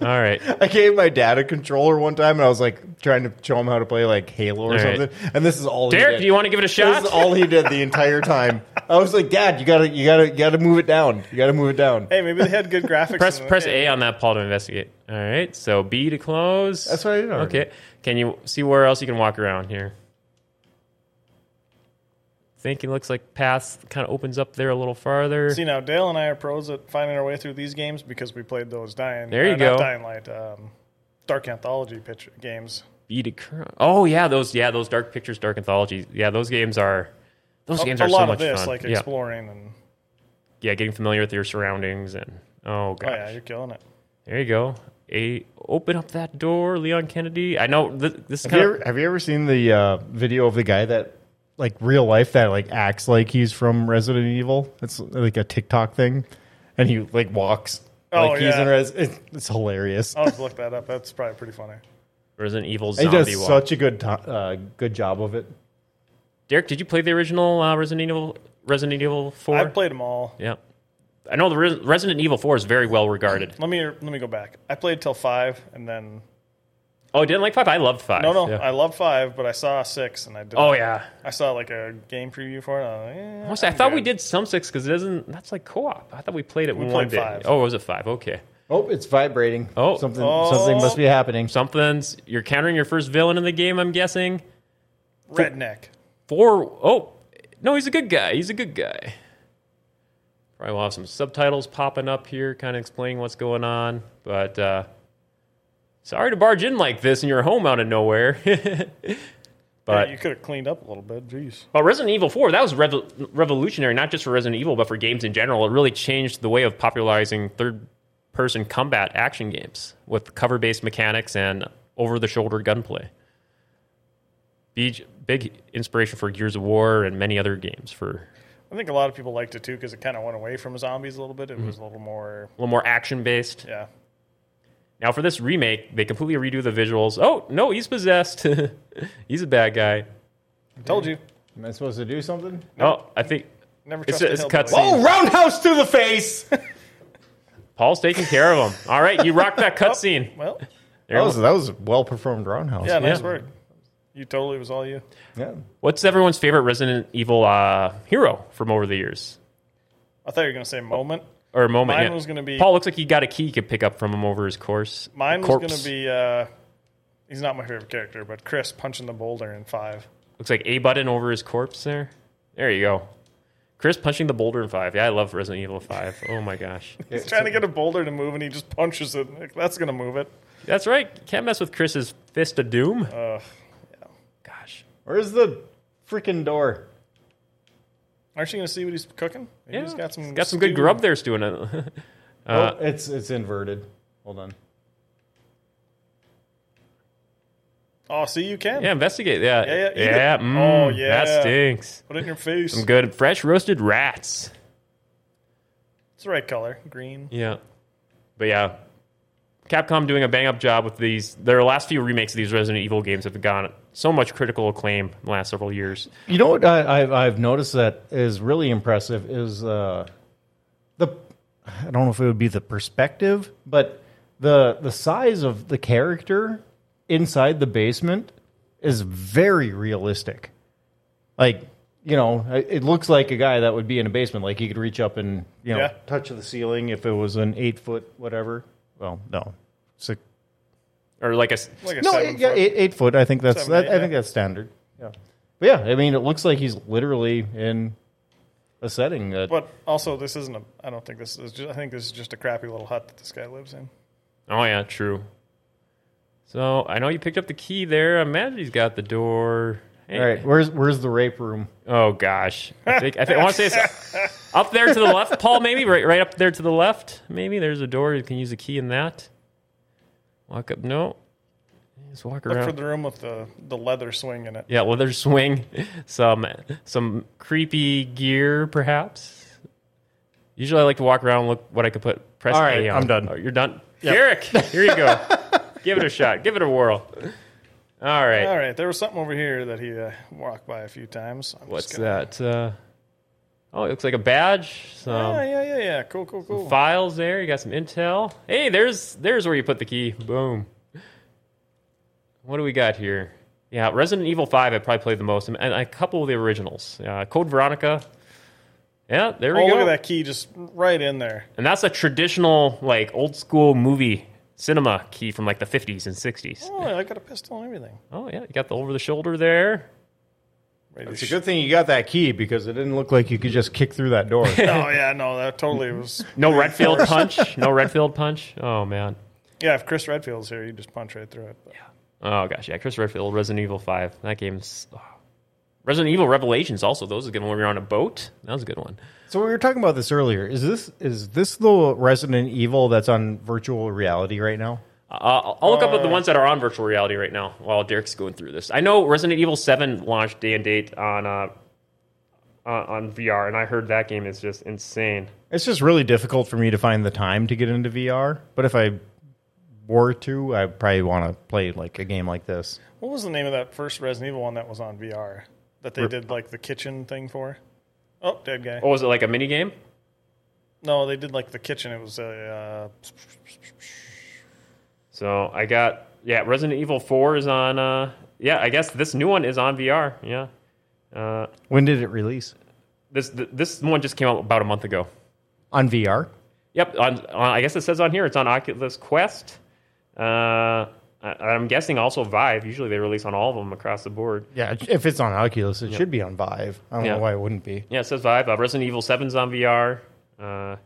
S1: All right.
S4: I gave my dad a controller one time, and I was like trying to show him how to play like Halo or
S1: All right.
S4: something. And this is all. he
S1: Derek,
S4: did.
S1: do you want to give it a shot?
S4: This
S1: shot?
S4: is all he did the entire time. I was like, Dad, you gotta, you gotta, you gotta move it down. You gotta move it down.
S3: Hey, maybe they had good *laughs* graphics.
S1: press
S3: in the-
S1: press A on that Paul to investigate. All right. So B to close.
S4: That's what I did already.
S1: Okay. Can you see where else you can walk around here? Think it looks like path kind of opens up there a little farther.
S3: See now, Dale and I are pros at finding our way through these games because we played those Dying.
S1: There you
S3: uh,
S1: go.
S3: Not Dying Light, um, Dark Anthology pitch games.
S1: B to cur- Oh yeah, those yeah those dark pictures, dark anthologies. Yeah, those games are those
S3: A,
S1: games
S3: a
S1: are
S3: lot
S1: so
S3: of
S1: much
S3: this,
S1: fun.
S3: like
S1: yeah.
S3: exploring and
S1: yeah, getting familiar with your surroundings and oh
S3: oh
S1: gosh.
S3: yeah, you're killing it.
S1: There you go. A open up that door, Leon Kennedy. I know th- this is
S4: Have you, ever, have you ever seen the uh, video of the guy that, like, real life that like acts like he's from Resident Evil? It's like a TikTok thing, and he like walks
S3: Oh,
S4: like he's
S3: yeah.
S4: in Res. It's, it's hilarious.
S3: I'll have to look that up. That's probably pretty funny.
S1: Resident Evil
S4: he
S1: zombie
S4: does
S1: walk.
S4: such a good to- uh, good job of it.
S1: Derek, did you play the original uh, Resident Evil Resident Evil Four?
S3: I've played them all.
S1: Yeah, I know the Res- Resident Evil Four is very well regarded.
S3: Let me let me go back. I played till five, and then
S1: Oh, I didn't like five. I loved five.
S3: no, no,
S1: Yeah.
S3: I love five, but I saw six, and I did.
S1: oh yeah.
S3: I saw like a game preview for it. and I, was like, eh,
S1: Honestly, I
S3: I'm
S1: thought we
S3: good.
S1: did some six because it isn't. That's like co-op. I thought we played it
S3: We
S1: one
S3: played
S1: day.
S3: five.
S1: Oh, it was it five? Okay.
S4: Oh, it's vibrating.
S1: Oh.
S4: something
S3: Oh.
S4: something must be happening.
S1: Something's. You're countering your first villain in the game. I'm guessing.
S3: redneck.
S1: Four oh no, he's a good guy. He's a good guy. Probably will have some subtitles popping up here, kind of explaining what's going on. But uh, sorry to barge in like this in your home out of nowhere. *laughs* but
S3: Yeah, you could have cleaned up a little bit. Jeez.
S1: Well, Resident Evil 4, that was revo- revolutionary, not just for Resident Evil, but for games in general. It really changed the way of popularizing third person combat action games with cover based mechanics and over the shoulder gunplay. Big, big inspiration for Gears of War and many other games for
S3: I think a lot of people liked it too because it kind of went away from zombies a little bit. It
S1: Mm-hmm.
S3: was a little more,
S1: a little more action based.
S3: yeah.
S1: Now, for this remake, they completely redo the visuals. Oh, no, he's possessed. *laughs* he's a bad guy.
S3: I told you,
S4: Am I supposed to do something?
S1: Oh, I think
S3: never
S1: It's
S3: trust
S1: a-
S3: a
S1: it's cutscene.
S4: Oh, roundhouse to the face. *laughs*
S1: Paul's taking care of him. All right, you rocked that *laughs* cutscene.
S3: Well,
S4: that was that was a well performed roundhouse.
S3: yeah, nice
S1: Yeah.
S3: work. You totally was all you.
S4: yeah.
S1: What's everyone's favorite Resident Evil uh, hero from over the years?
S3: I thought you were going to say moment.
S1: Or a moment?
S3: Mine
S1: yeah.
S3: was gonna be-
S1: Paul looks like he got a key he could pick up from him over his course.
S3: Mine was going to be. Uh, he's not my favorite character, but Chris punching the boulder in five.
S1: looks like a button over his corpse there. There you go. Chris punching the boulder in five. Yeah, I love Resident Evil Five. Oh my gosh, *laughs*
S3: He's trying to get a boulder to move, and he just punches it. Like, That's going to move it.
S1: that's right. Can't mess with Chris's fist of doom.
S3: Uh,
S1: Gosh,
S4: Where's the freaking door?
S3: Aren't you going to see what he's cooking? Maybe
S1: yeah,
S3: he's got some
S1: got some good grub there stewing *laughs* it. Uh,
S4: oh, it's it's inverted. Hold on.
S3: Oh, see, you can.
S1: yeah, investigate. Yeah,
S3: Yeah, yeah,
S1: yeah. mm,
S3: Oh, yeah.
S1: that stinks.
S3: Put it in your face.
S1: Some good fresh roasted rats.
S3: It's the right color, green.
S1: Yeah. But yeah, Capcom doing a bang up job with these. Their last few remakes of these Resident Evil games have gotten so much critical acclaim in the last several years.
S4: You know what I, I've, I've noticed that is really impressive is uh, the I don't know if it would be the perspective, but the the size of the character inside the basement is very realistic. Like you know, it it looks like a guy that would be in a basement. Like he could reach up and you know
S3: Yeah.
S4: touch the ceiling if it was an eight foot whatever. Well, no, six.
S1: Or like a. s-
S3: Like a
S4: No,
S3: seven
S4: yeah,
S3: foot.
S4: eight, eight foot. I think that's
S3: Seven,
S4: that,
S3: eight,
S4: I
S3: yeah.
S4: think that's standard. Yeah, but yeah, I mean, it looks like he's literally in a setting that.
S3: But also, this isn't a. I don't think this is. Just, I think this is just a crappy little hut that this guy lives in.
S1: Oh, yeah, true. So I know you picked up the key there. I imagine he's got the door. Hey.
S4: All right, where's where's the rape room?
S1: Oh, gosh. I think I, think, I want to say it's up there to the left, Paul, maybe? Right, right up there to the left, maybe? There's a door. You can use a key in that. Walk up. No. Just walk around.
S3: Look
S1: around.
S3: for the room with the, the leather swing in it.
S1: Yeah, leather swing, *laughs* some some creepy gear, perhaps. Usually, I like to walk around, and look what I could put. Press
S4: All right,
S1: A on.
S4: I'm done.
S1: Oh, you're done, Derek. *laughs* Here you go. Give it a shot. Give it a whirl. All right.
S3: All right, there was something over here that he uh, walked by a few times. I'm
S1: What's
S3: just gonna-
S1: that? Uh, Oh, it looks like a badge. Some
S3: Oh yeah, yeah, yeah. Cool, cool, cool.
S1: files there. You got some intel. Hey, there's there's where you put the key. Boom. What do we got here? Yeah, Resident Evil Five. I probably played the most, and a couple of the originals. Uh, Code Veronica. Yeah, there we
S3: Oh,
S1: go.
S3: look at that key just right in there.
S1: And that's a traditional, like old school movie cinema key from like the 50s and 60s.
S3: Oh, I got a pistol and everything.
S1: Oh yeah, you got the over the shoulder there.
S3: Ready
S4: It's
S3: to
S4: a good thing you got that key because it didn't look like you could just kick through that door.
S3: sh- *laughs* Oh yeah, no, that totally was. *laughs*
S1: No Redfield punch. No *laughs* Redfield punch. Oh man.
S3: Yeah, if Chris Redfield's here, you just punch right through it. But
S1: Oh gosh, yeah. Chris Redfield, Resident Evil Five. That game's. oh. Resident Evil Revelations also. Those are good when we were on a boat. That was a good one.
S4: so we were talking about this earlier. Is this is this the Resident Evil that's on virtual reality right now?
S1: Uh, I'll look up the ones that are on virtual reality right now while Derek's going through this. I know Resident Evil Seven launched day and date on uh, on, on VR, and I heard that game is just insane.
S4: It's just really difficult for me to find the time to get into VR. But if I were to, I probably want to play like a game like this.
S3: what was the name of that first Resident Evil one that was on VR that they did like the kitchen thing for? Oh, dead guy.
S1: What was it like a mini game?
S3: No, they did like the kitchen. It was a.
S1: So I got yeah, Resident Evil Four is on. Uh, yeah, I guess this new one is on VR. Yeah, uh,
S4: When did it release?
S1: this this one just came out about a month ago.
S4: On VR?
S1: Yep, on, on I guess it says on here it's on Oculus Quest. Uh, I, I'm guessing also Vive. Usually they release on all of them across the board.
S4: Yeah, if it's on Oculus, it should be on Vive. I don't
S1: Yeah.
S4: know why it wouldn't be.
S1: Yeah, it says Vive. Uh, Resident Evil 7's on VR. Uh,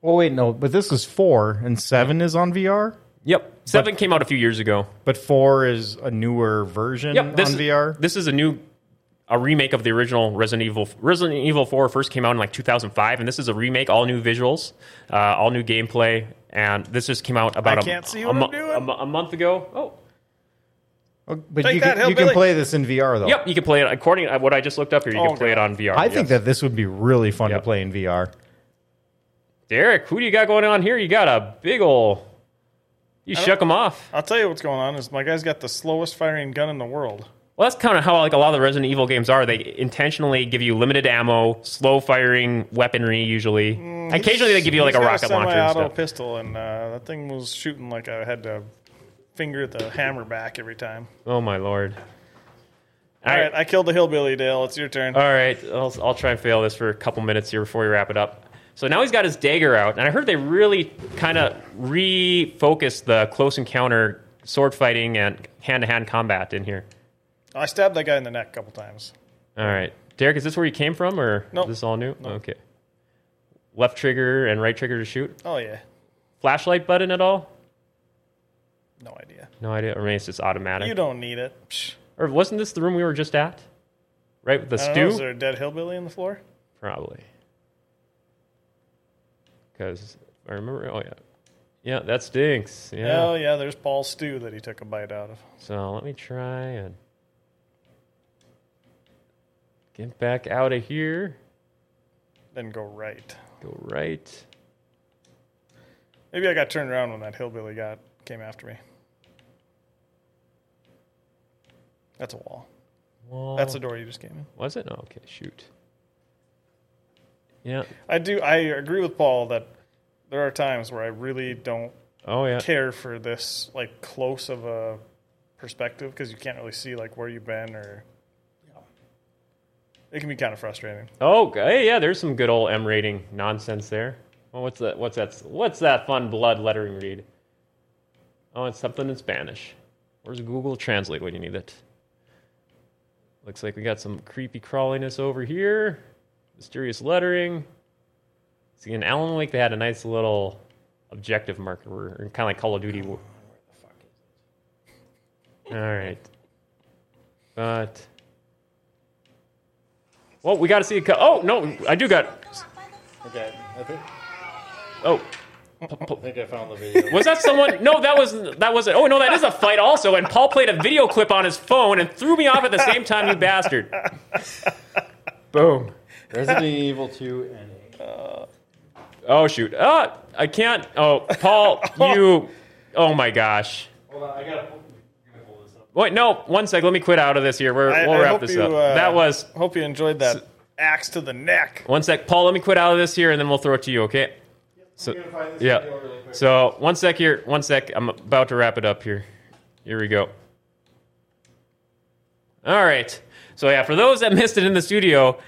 S4: Well, wait, no, but this is four, and seven is on VR.
S1: Yep, seven came out a few years ago.
S4: But four is a newer version
S1: Yep, this
S4: on
S1: is,
S4: VR.
S1: This is a new a remake of the original Resident Evil. Resident Evil 4 first came out in like 2005, and this is a remake, all new visuals, uh, all new gameplay, and this just came out about
S3: I
S1: a,
S3: can't see
S1: a,
S3: what I'm doing.
S1: a a month ago. Oh,
S4: Oh, But
S3: Take
S4: you
S3: that,
S4: can, you can play this in VR though.
S1: yep, you can play it according to what I just looked up here. You
S3: Oh,
S1: can play
S3: God.
S1: it on VR.
S4: I think that this would be really fun
S1: Yep.
S4: to play in VR.
S1: Derek, who do you got going on here? You got a big ol' You shook him off.
S3: I'll tell you what's going on. Is my guy's got the slowest firing gun in the world.
S1: Well, that's kind of how like a lot of the Resident Evil games are. They intentionally give you limited ammo, slow firing weaponry. Usually, occasionally they give you like
S3: He's
S1: a
S3: got
S1: rocket launcher and
S3: semi-auto
S1: stuff.
S3: pistol, and uh, that thing was shooting like I had to finger the hammer back every time.
S1: Oh my lord!
S3: All right, I killed the hillbilly, Dale. It's your turn.
S1: All right, I'll, I'll try and fail this for a couple minutes here before we wrap it up. So now he's got his dagger out, and I heard they really kind of refocused the close encounter sword fighting and hand to hand combat in here.
S3: I stabbed that guy in the neck a couple times.
S1: All right, Derek, is this where you came from, or
S3: Nope.
S1: is this all new? Okay. Left trigger and right trigger to shoot.
S3: Oh yeah,
S1: Flashlight button at all?
S3: no idea.
S1: No idea. Or maybe it's just automatic.
S3: You don't need it. Psh.
S1: Or wasn't this the room we were just at? Right with the
S3: don't know,
S1: stew?
S3: is there a dead hillbilly in the floor?
S1: Probably. Because I remember. Oh yeah, yeah, that stinks. Yeah.
S3: Oh yeah, there's Paul's stew that he took a bite out of.
S1: So let me try and get back out of here.
S3: Then go right.
S1: Go right.
S3: Maybe I got turned around when that hillbilly got came after me. That's a wall.
S1: Wall.
S3: That's the door you just came in.
S1: Was it? Oh, okay. Shoot. Yeah.
S3: I do. I agree with Paul that there are times where I really don't
S1: Oh yeah.
S3: care for this like close of a perspective because you can't really see like where you've been or. It can be kind of frustrating.
S1: Oh, hey, yeah. There's some good old M rating nonsense there. Well, what's that? What's that? What's that fun blood lettering read? Oh, it's something in Spanish. Where's Google Translate when you need it? Looks like we got some creepy crawliness over here. Mysterious lettering. See, in Alan Wake, they had a nice little objective marker, kind of like Call of Duty. All right, but well, we got to see a. Co- oh no, I do got.
S4: Okay, I think,
S1: Oh,
S4: I think I found the video.
S1: was that someone? No, that was that wasn't. Oh no, that is a fight also. And Paul played a video clip on his phone and threw me off at the same time. You bastard! *laughs* Boom.
S4: Resident Evil 2 and
S1: Oh shoot! Ah, I can't. Oh, Paul, *laughs* you. Oh my gosh.
S4: Hold on, I gotta pull this up.
S1: Wait, no. One sec. Let me quit out of this here. We're,
S3: I,
S1: we'll
S3: I
S1: wrap
S3: hope
S1: this
S3: you,
S1: up.
S3: uh,
S1: that was
S3: Hope you enjoyed that Axe to the neck.
S1: One sec, Paul. Let me quit out of this here, and then we'll throw it to you. Okay? So,
S2: I'm gonna find this
S1: yeah.
S2: video really quick.
S1: So one sec here. One sec. I'm about to wrap it up here. Here we go. All right. So yeah, for those that *laughs* missed it in the studio,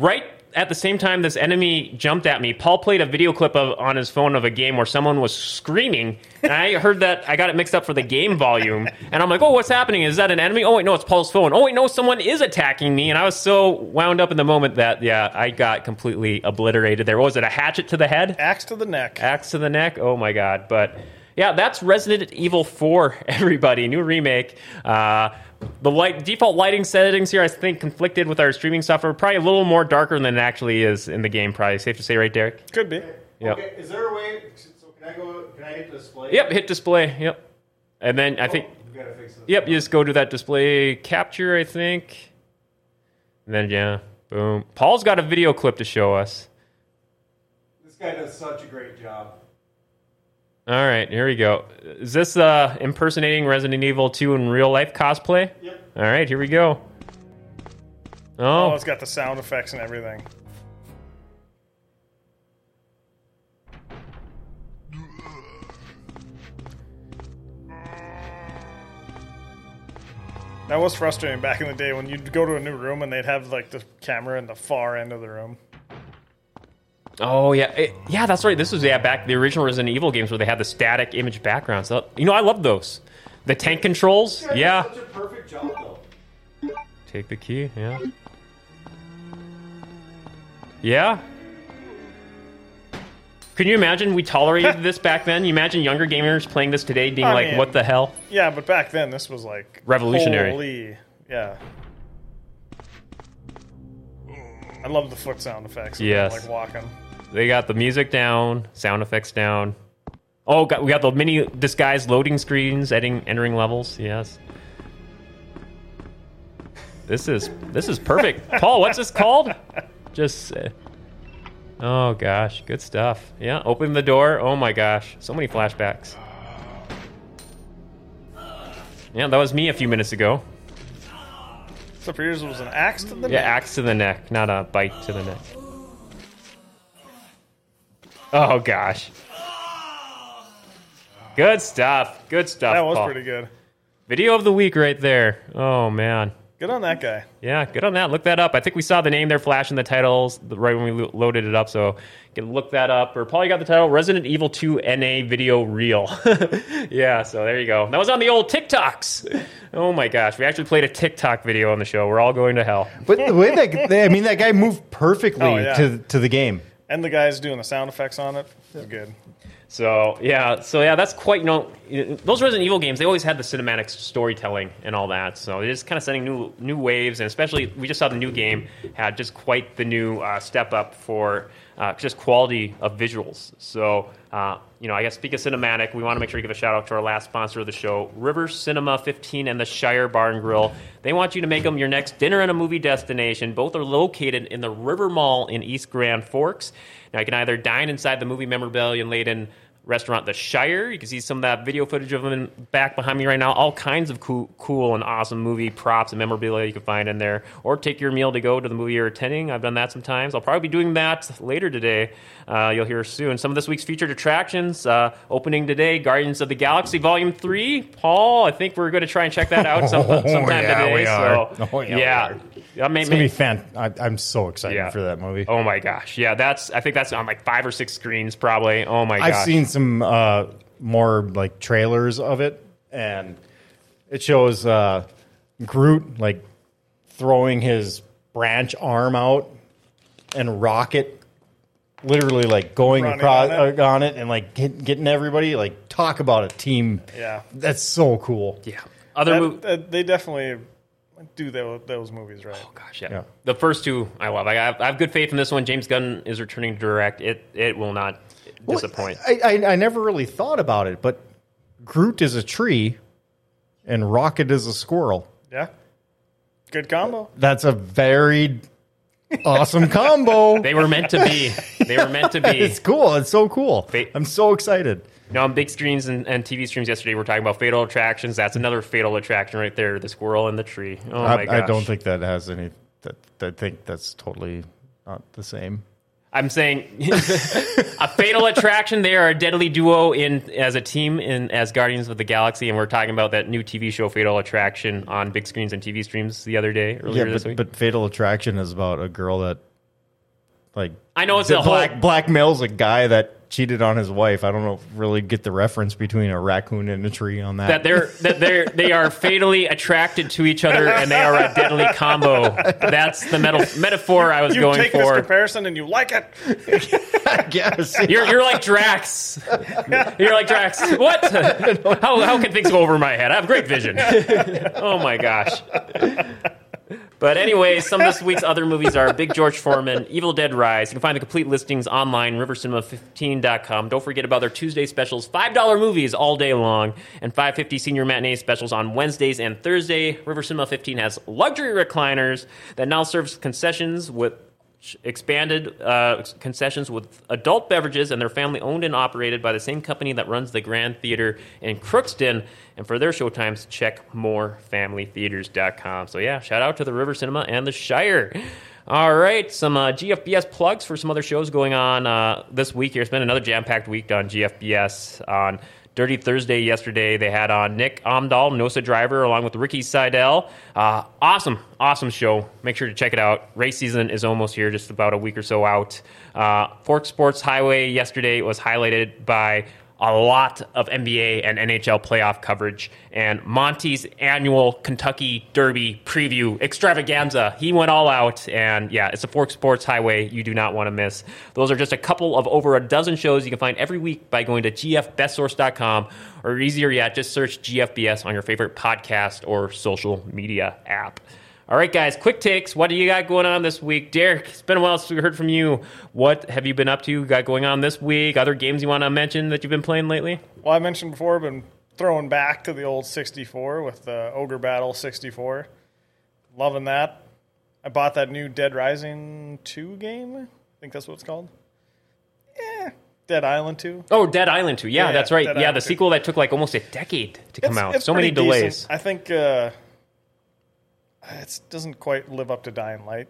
S1: right at the same time this enemy jumped at me, Paul played a video clip of, on his phone of a game where someone was screaming, and I heard that I got it mixed up for the game volume, and I'm like, oh, what's happening? Is that an enemy? Oh wait, no, it's Paul's phone. Oh wait, no, someone is attacking me, and I was so wound up in the moment that yeah, I got completely obliterated. There What was it a hatchet to the head?
S3: Axe to the neck.
S1: Axe to the neck. Oh my god! But yeah, that's Resident Evil 4. *laughs* Everybody, new remake. Uh, the light default lighting settings here, I think, conflicted with our streaming software. Probably a little more darker than it actually is in the game. Probably safe to say, right, Derek?
S3: Could be.
S1: Yep.
S2: Okay, is there a way? So can I go? Can I hit display?
S1: Yep. Hit display. Yep. And then I think.
S2: Oh, you gotta fix this.
S1: Yep. You just go to that display capture. I think. And then yeah, boom. Paul's got a video clip to show us.
S2: This guy does such a great job.
S1: All right, here we go. Is this uh, impersonating Resident Evil 2 in real life cosplay?
S2: Yep.
S1: All right, here we go.
S3: Oh,
S1: Oh,
S3: it's got the sound effects and everything. That was frustrating back in the day when you'd go to a new room and they'd have like the camera in the far end of the room.
S1: Oh yeah, It- yeah. That's right. This was yeah back the original Resident Evil games where they had the static image backgrounds. So, you know, I love those. The tank controls. Yeah.
S2: such a perfect job though.
S1: Take the key. Yeah. Yeah. Can you imagine we tolerated *laughs* this back then? You imagine younger gamers playing this today, being
S3: I
S1: like,
S3: mean-
S1: "What the hell?"
S3: Yeah, but back then this was like
S1: Revolutionary.
S3: Holy, yeah. I love the foot sound effects. of
S1: Yes.
S3: like walking.
S1: They got the music down, sound effects down. Oh, got, we got the mini disguised loading screens, entering, entering levels. Yes. This is this is perfect. *laughs* Paul, what's this called? Just. Uh, oh gosh, good stuff. Yeah, open the door. Oh my gosh, so many flashbacks. Yeah, that was me a few minutes ago.
S3: So for yours it was an axe to the
S1: Yeah,
S3: neck.
S1: axe to the neck, not a bite to the neck. Oh gosh. Good stuff. Good stuff.
S3: That was
S1: Paul.
S3: pretty good.
S1: Video of the week right there. Oh man.
S3: Good on that guy.
S1: Yeah, good on that. Look that up. I think we saw the name there flash in the titles right when we lo- loaded it up. So you can look that up. Or Paul, you got the title Resident Evil 2 NA Video Reel. *laughs* yeah, so there you go. That was on the old TikToks. Oh my gosh, we actually played a TikTok video on the show. We're all going to hell.
S4: But the way that they, I mean, that guy moved perfectly
S3: Oh, yeah.
S4: to to the game.
S3: And the guys doing the sound effects on it was good.
S1: So yeah, so yeah, that's quite you know those Resident Evil games. They always had the cinematic storytelling and all that. So they're kind of setting new new waves, and especially we just saw the new game had just quite the new uh, step up for uh, just quality of visuals. So uh, you know, I guess speak of cinematic, we want to make sure to give a shout out to our last sponsor of the show, River Cinema 15 and the Shire Bar and Grill. They want you to make them your next dinner and a movie destination. Both are located in the River Mall in East Grand Forks. Now you can either dine inside the movie memorabilia laden restaurant The Shire. You can see some of that video footage of them back behind me right now. All kinds of cool, cool and awesome movie props and memorabilia you can find in there. Or take your meal to go to the movie you're attending. I've done that sometimes. I'll probably be doing that later today. Uh, you'll hear soon. Some of this week's featured attractions uh, opening today Guardians of the Galaxy Volume 3. Paul, I think we're going to try and check that out some, *laughs*
S4: Oh,
S1: sometime
S4: yeah,
S1: today.
S4: we are.
S1: So, *laughs*
S4: Oh, yeah,
S1: yeah. I may-
S4: It's gonna be fan. I, I'm so excited
S1: Yeah.
S4: for that movie.
S1: Oh my gosh. Yeah, that's I think that's on like five or six screens probably. Oh my gosh.
S4: I've seen some uh, more like trailers of it, and it shows uh, Groot like throwing his branch arm out, and Rocket literally like going
S3: Running
S4: across
S3: on it.
S4: uh, on it and like get, getting everybody like talk about a team.
S3: Yeah.
S4: That's so cool.
S1: Yeah. Other
S3: That-
S1: mov-
S3: that- they definitely do those, those movies right.
S1: Oh gosh, yeah.
S4: Yeah.
S1: The first two I love. I have, I have good faith in this one. James Gunn is returning to direct. It it will not disappoint.
S4: I, I I never really thought about it, but Groot is a tree, and Rocket is a squirrel.
S3: Yeah. Good combo.
S4: That's a very awesome combo. *laughs*
S1: they were meant to be. They were meant to be. *laughs*
S4: It's cool. It's so cool.
S1: Fa-
S4: I'm so excited.
S1: You know, on big screens and, and TV streams yesterday, we are talking about fatal attractions. That's another fatal attraction right there. The squirrel and the tree. Oh my gosh.
S4: I don't think that has any that, I think that's totally not the same.
S1: I'm saying *laughs* a fatal attraction. They are a deadly duo in as a team in as Guardians of the Galaxy, and we're talking about that new TV show Fatal Attraction on big screens and TV streams the other day earlier
S4: Yeah,
S1: this
S4: but,
S1: week.
S4: but Fatal Attraction is about a girl that, like,
S1: I know it's a whole-
S4: black blackmails a guy that cheated on his wife. I don't know really get the reference between a raccoon and a tree on that.
S1: that they're that they're they are fatally attracted to each other and they are a deadly combo. That's the meta- metaphor I was
S3: You
S1: going
S3: take this
S1: for.
S3: comparison and you like it. *laughs*
S4: yes.
S1: You're, you're like Drax. You're like Drax. What? How, how can things go over my head? I have great vision. *laughs* Oh my gosh. But anyway, some of this week's other movies are Big George Foreman, Evil Dead Rise. You can find the complete listings online, rivercinema15.com. Don't forget about their Tuesday specials, $5 movies all day long, and 550 senior matinee specials on Wednesdays and Thursday. River Cinema 15 has luxury recliners that now serves concessions with expanded uh, concessions with adult beverages, and they're family owned and operated by the same company that runs the Grand Theater in Crookston. And for their showtimes, check morefamilytheaters.com. So, yeah, shout out to the River Cinema and the Shire. All right, some uh, GFBS plugs for some other shows going on uh, this week here. It's been another jam packed week on GFBS. On Dirty Thursday yesterday, they had on Nick Omdahl, Nosa Driver, along with Ricky Seidel. Uh, awesome, awesome show. Make sure to check it out. Race season is almost here, just about a week or so out. Uh, Fork Sports Highway yesterday was highlighted by a lot of NBA and NHL playoff coverage, and Monty's annual Kentucky Derby preview extravaganza. He went all out, and yeah, it's a Fork Sports Highway you do not want to miss. Those are just a couple of over a dozen shows you can find every week by going to gfbestsource.com, or easier yet, just search GFBS on your favorite podcast or social media app. All right, guys, quick takes. What do you got going on this week? Derek, it's been a while since we heard from you. What have you been up to, got going on this week? Other games you want to mention that you've been playing lately?
S3: Well, I mentioned before, I've been throwing back to the old 64 with the Ogre Battle 64. Loving that. I bought that new Dead Rising 2 game. I think that's what it's called. Yeah. Dead Island 2.
S1: Oh, Dead Island 2. Yeah,
S3: Yeah,
S1: that's right.
S3: Dead
S1: yeah,
S3: Island
S1: the
S3: 2.
S1: sequel that took like almost a decade to come
S3: It's-
S1: out.
S3: it's
S1: So many delays.
S3: decent. I think uh, it doesn't quite live up to Dying Light.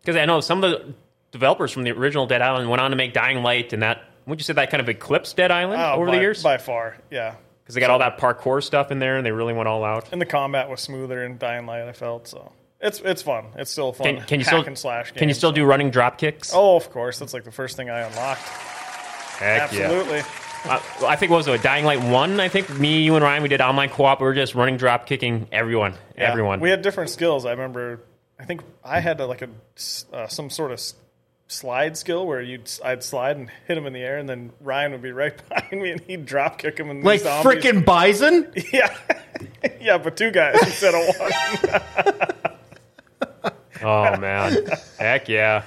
S1: Because I know some of the developers from the original Dead Island went on to make Dying Light, and that, would you say that kind of eclipsed Dead Island
S3: Oh,
S1: over
S3: by,
S1: the years?
S3: By far, yeah.
S1: Because they got all that parkour stuff in there, and they really went all out.
S3: And the combat was smoother in Dying Light, I felt. So it's it's fun. It's still fun
S1: Can, can you still
S3: and slash game.
S1: Can you still do running drop kicks?
S3: Oh, of course. That's like the first thing I unlocked.
S1: Heck yeah.
S3: Absolutely.
S1: Well, I think what was it, Dying Light One. I think me, you, and Ryan, we did online co-op. We were just running, drop kicking everyone,
S3: Yeah.
S1: everyone.
S3: We had different skills. I remember. I think I had a, like a uh, some sort of slide skill where you'd I'd slide and hit him in the air, and then Ryan would be right *laughs* behind me and he'd drop kick him. And
S4: like
S3: these
S4: freaking bison. *laughs*
S3: yeah, *laughs* yeah, but two guys instead of one.
S1: oh man, heck yeah!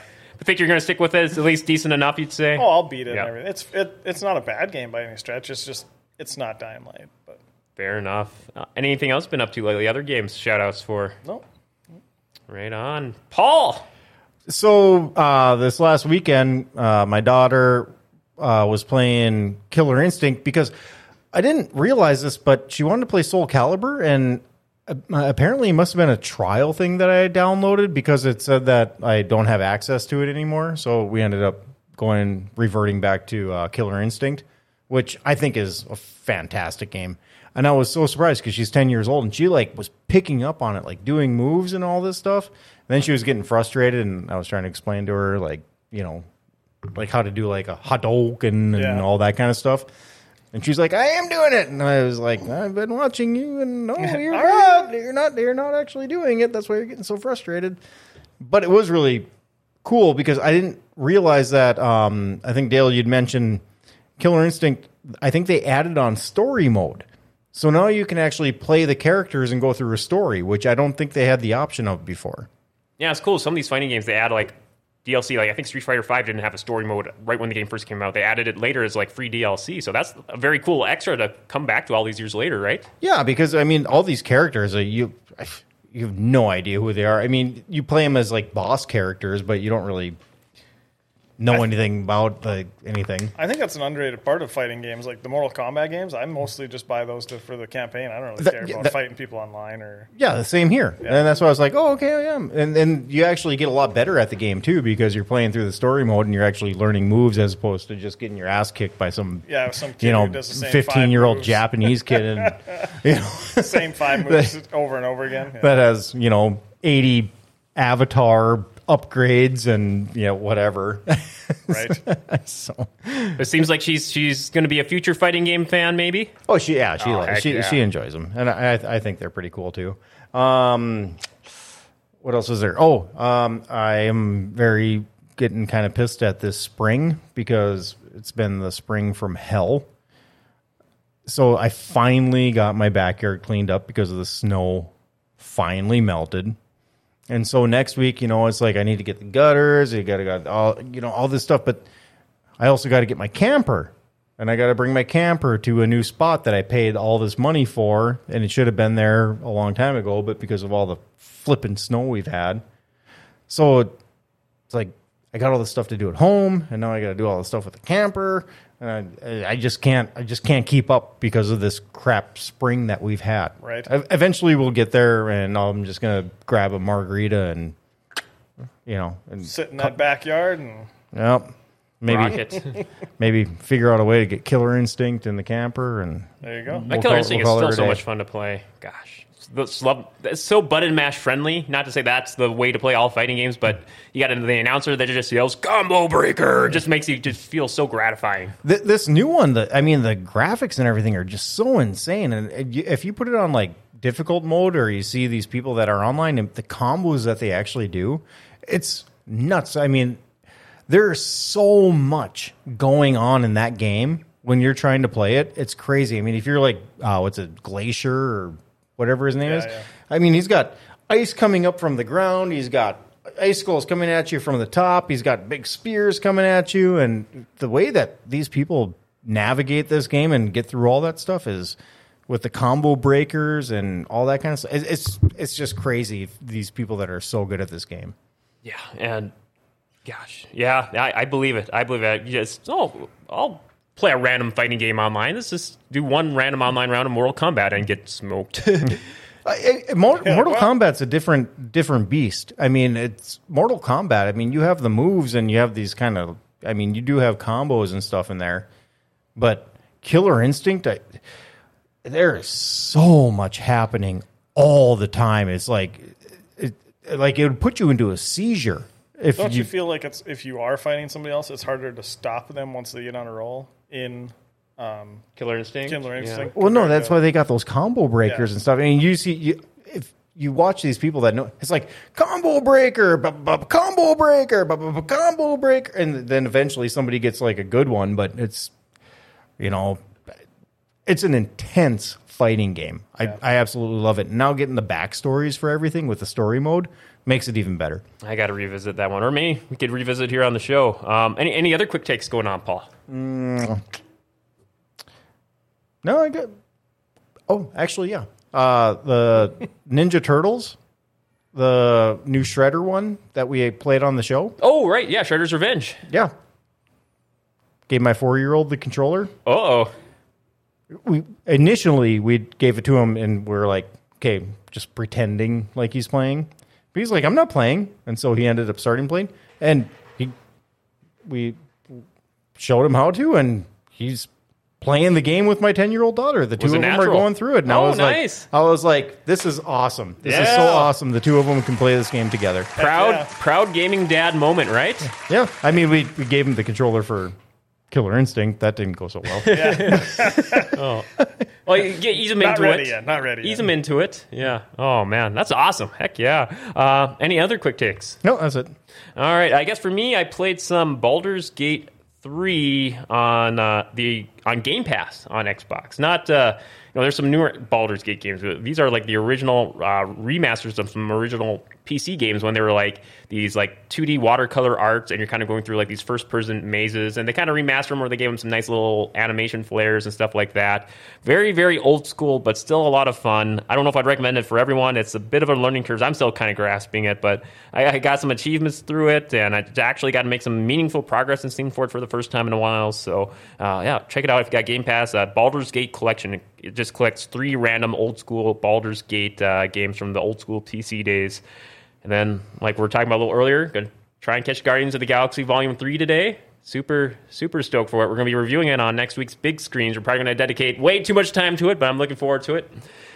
S1: I think you're going to stick with it. It's at least decent enough, you'd say.
S3: Oh, I'll beat it.
S1: Yeah.
S3: And everything. It's it, it's not a bad game by any stretch. It's just it's not Dying Light, but
S1: Fair enough. Uh, anything else been up to lately? Other games? Shout outs for
S3: no.
S1: right on, Paul.
S4: So uh, this last weekend, uh, my daughter uh, was playing Killer Instinct because I didn't realize this, but she wanted to play Soul Calibur, and apparently it must have been a trial thing that I downloaded because it said that I don't have access to it anymore. So we ended up going reverting back to uh, Killer Instinct, which I think is a fantastic game. And I was so surprised because she's ten years old and she like was picking up on it, like doing moves and all this stuff. And then she was getting frustrated, and I was trying to explain to her like you know like how to do like a Hadouken and
S3: Yeah.
S4: all that kind of stuff. And she's like, "I am doing it," and I was like, "I've been watching you, and no, you're not. You're not. You're not actually doing it. That's why you're getting so frustrated." But it was really cool because I didn't realize that. Um, I think Dale, you'd mentioned Killer Instinct. I think they added on story mode, so now you can actually play the characters and go through a story, which I don't think they had the option of before.
S1: Yeah, it's cool. Some of these fighting games they add like DLC. Like I think Street Fighter Five didn't have a story mode right when the game first came out. They added it later as like free DLC. So that's a very cool extra to come back to all these years later, right?
S4: Yeah, because I mean, all these characters, uh, you you have no idea who they are. I mean, you play them as like boss characters, but you don't really know anything about like anything.
S3: I think that's an underrated part of fighting games, like the Mortal Kombat games. I mostly just buy those to, for the campaign. I don't really
S4: That-
S3: care
S4: yeah,
S3: about
S4: that-
S3: fighting people online or.
S4: Yeah, the same here. And that's why I was like, oh, okay, I am. And then you actually get a lot better at the game too because you're playing through the story mode and you're actually learning moves as opposed to just getting your ass kicked by some
S3: Yeah, some kid
S4: you know
S3: who does the same
S4: 15 year old Japanese kid and you know *laughs*
S3: same five *laughs* moves over and over again. Yeah.
S4: that has you know 80 avatar upgrades and you know whatever. *laughs*
S3: right.
S4: so
S1: It seems like she's she's going to be a future fighting game fan, maybe.
S4: oh she yeah she
S1: Oh,
S4: likes, she
S1: yeah.
S4: she enjoys them and I I think they're pretty cool too. Um, what else is there? Oh, um, I am very getting kind of pissed at this spring because it's been the spring from hell. So I finally got my backyard cleaned up because of the snow finally melted. And so next week, you know, it's like I need to get the gutters, you got to got all, you know, all this stuff, but I also got to get my camper. And I got to bring my camper to a new spot that I paid all this money for, and it should have been there a long time ago, but because of all the flipping snow we've had. So it's like I got all this stuff to do at home, and now I got to do all the stuff with the camper. And I, I just can't, I just can't keep up because of this crap spring that we've had.
S3: Right.
S4: Ev- Eventually, we'll get there, and I'm just gonna grab a margarita and, you know, and
S3: Sit in that backyard and
S4: yep, maybe *laughs* maybe figure out a way to get Killer Instinct in the camper, and
S3: there you go.
S1: That
S4: We'll
S1: Killer
S4: call-
S1: Instinct
S4: we'll
S1: is still so
S4: day.
S1: much fun to play. Gosh, it's, the slub- it's so button mash friendly. Not to say that's the way to play all fighting games, but you got into the announcer that just yells "Combo Breaker." Just makes you just feel so gratifying.
S4: Th- this new one, the I mean, the graphics and everything are just so insane. And if you put it on like difficult mode, or you see these people that are online and the combos that they actually do, it's nuts. I mean, there's so much going on in that game when you're trying to play it. It's crazy. I mean, if you're like, uh, what's it, Glacier or whatever his name
S3: Yeah,
S4: is.
S3: yeah.
S4: I mean, he's got ice coming up from the ground. He's got icicles coming at you from the top. He's got big spears coming at you. And the way that these people navigate this game and get through all that stuff is with the combo breakers and all that kind of stuff. It's it's, it's just crazy. These people that are so good at this game.
S1: Yeah, and gosh, yeah, I, I believe it. I believe it. Just oh, I'll play a random fighting game online. Let's just do one random online round of Mortal Kombat and get smoked. *laughs*
S4: Uh, it- it- Mor- Mortal
S3: well-
S4: Kombat's a different different beast. I mean, it's Mortal Kombat. I mean, you have the moves and you have these kind of. I mean, you do have combos and stuff in there, but Killer Instinct, I, there is so much happening all the time. It's like, it, like it would put you into a seizure if
S3: Don't
S4: you.
S3: you feel like it's if you are fighting somebody else, it's harder to stop them once they get on a roll in um,
S1: Killer Instinct.
S3: Killer
S1: Yeah.
S3: Instinct?
S4: Well, no,
S3: compared
S4: that's
S3: to-
S4: why they got those combo breakers
S3: Yeah.
S4: and stuff. I mean, you see, you, if you watch these people that know, it's like combo breaker, bu- bu- combo breaker, bu- bu- bu- combo breaker, and then eventually somebody gets like a good one. But it's, you know, it's an intense fighting game. I, I absolutely love it. Now getting the backstories for everything with the story mode makes it even better.
S1: I got to revisit that one, or maybe we could revisit here on the show. Um, any any other quick takes going on, Paul?
S4: No, I get. Oh, actually, yeah. Uh, the *laughs* Ninja Turtles, the new Shredder one that we played on the show.
S1: Oh, right, yeah, Shredder's Revenge.
S4: Yeah. Gave my four year old the controller.
S1: Oh,
S4: We initially we gave it to him and we are like, okay, just pretending like he's playing. But he's like, I'm not playing, and so he ended up starting playing. And he, we showed him how to, and he's playing the game with my ten year old daughter. The two of
S1: it
S4: them are going through it. And I
S1: Oh,
S4: was
S1: nice.
S4: like, I was like, this is awesome. This is so awesome. The two of them can play this game together.
S1: proud
S3: yeah.
S1: proud gaming dad moment, right?
S4: Yeah, I mean, we we gave him the controller for Killer Instinct. That didn't go so well. *laughs* *laughs*
S1: oh Well, you get, ease him
S3: Not
S1: into
S3: ready
S1: it.
S3: yet. Not ready.
S1: Ease
S3: yet.
S1: him into it. Yeah. Oh man, that's awesome. Heck yeah. Uh, any other quick takes?
S4: no, that's it.
S1: All right. I guess for me, I played some Baldur's Gate three on uh, the on Game Pass on Xbox. Not uh, you know, there's some newer Baldur's Gate games. but These are like the original uh, remasters of some original PC games when they were like these like 2D watercolor arts, and you're kind of going through like these first person mazes, and they kind of remastered them where they gave them some nice little animation flares and stuff like that. Very very old school, but still a lot of fun. I don't know if I'd recommend it for everyone. It's a bit of a learning curve. I'm still kind of grasping it, but I, I got some achievements through it, and I actually got to make some meaningful progress in Steam for it for the first time in a while. So uh, yeah, check it out if you got Game Pass. Uh, Baldur's Gate Collection. It just collects three random old school Baldur's Gate uh, games from the old school PC days. And then, like we were talking about a little earlier, gonna try and catch Guardians of the Galaxy Volume Three today. Super, super stoked for it. We're gonna be reviewing it on next week's big screens. We're probably gonna dedicate way too much time to it, but I'm looking forward to it.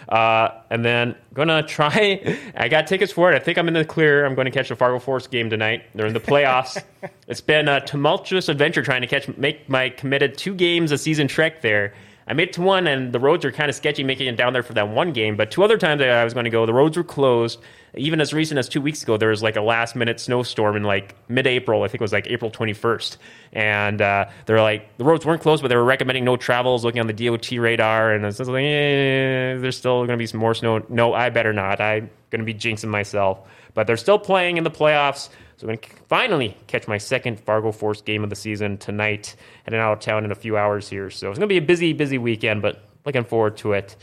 S1: Uh, and then gonna *laughs* try. I got tickets for it. I think I'm in the clear. I'm going to catch the Fargo Force game tonight. They're in the playoffs. *laughs* it's been a tumultuous adventure trying to catch, make my committed two games a season trek there. I made it to one, and the roads are kind of sketchy making it down there for that one game. But two other times I was going to go, the roads were closed. Even as recent as two weeks ago, there was like a last minute snowstorm in like mid April. I think it was like April 21st. And uh, they're like, the roads weren't closed, but they were recommending no travels, looking on the DOT radar. And I was like, eh, there's still going to be some more snow. No, I better not. I'm going to be jinxing myself. But they're still playing in the playoffs. So I'm going to finally catch my second Fargo Force game of the season tonight, heading out of town in a few hours here. So it's going to be a busy, busy weekend, but looking forward to it.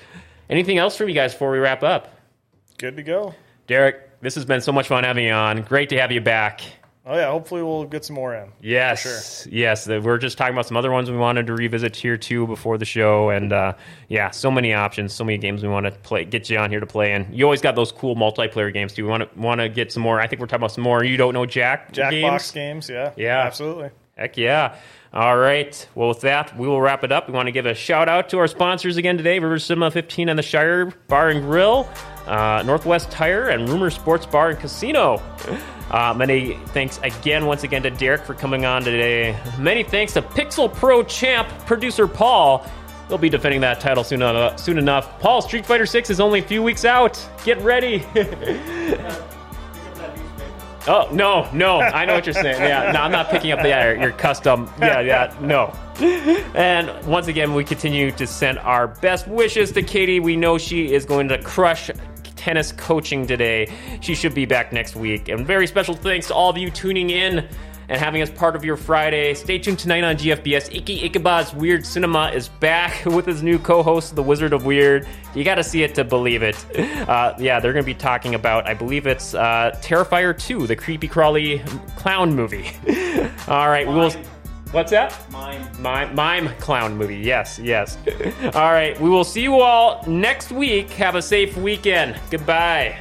S1: Anything else from you guys before we wrap up?
S3: Good to go.
S1: Derek, this has been so much fun having you on. Great to have you back.
S3: Oh yeah, hopefully we'll get some more in.
S1: Yes,
S3: For
S1: yes. the- We're just talking about some other ones we wanted to revisit here too before the show, and uh, yeah, so many options, so many games we want to play, get you on here to play. And you always got those cool multiplayer games too. We want to want to get some more. I think we're talking about some more. You don't know Jack
S3: Jackbox games, yeah,
S1: Yeah.
S3: absolutely.
S1: Heck yeah. All right. Well, with that, we will wrap it up. We want to give a shout out to our sponsors again today River Cinema 15 and the Shire Bar and Grill, uh, Northwest Tire, and Rumor Sports Bar and Casino. Uh, many thanks again, once again, to Derek for coming on today. Many thanks to Pixel Pro champ producer Paul. He'll be defending that title soon, uh, soon enough. Paul, Street Fighter 6 is only a few weeks out. Get ready. *laughs* Oh no, no! I know what you're saying. Yeah, no, I'm not picking up the yeah, your custom. Yeah, yeah, no. And once again, we continue to send our best wishes to Katie. We know she is going to crush tennis coaching today. She should be back next week. And very special thanks to all of you tuning in and having us part of your Friday. Stay tuned tonight on GFBS. Iki Ikaba's Weird Cinema is back *laughs* with his new co-host, The Wizard of Weird. You got to see it to believe it. Uh, yeah, they're going to be talking about, I believe it's uh, Terrifier 2, the creepy crawly clown movie. *laughs* All right, we will. What's that?
S2: Mine.
S1: Mime, mime clown movie. Yes, yes. *laughs* all right, we will see you all next week. Have a safe weekend. Goodbye.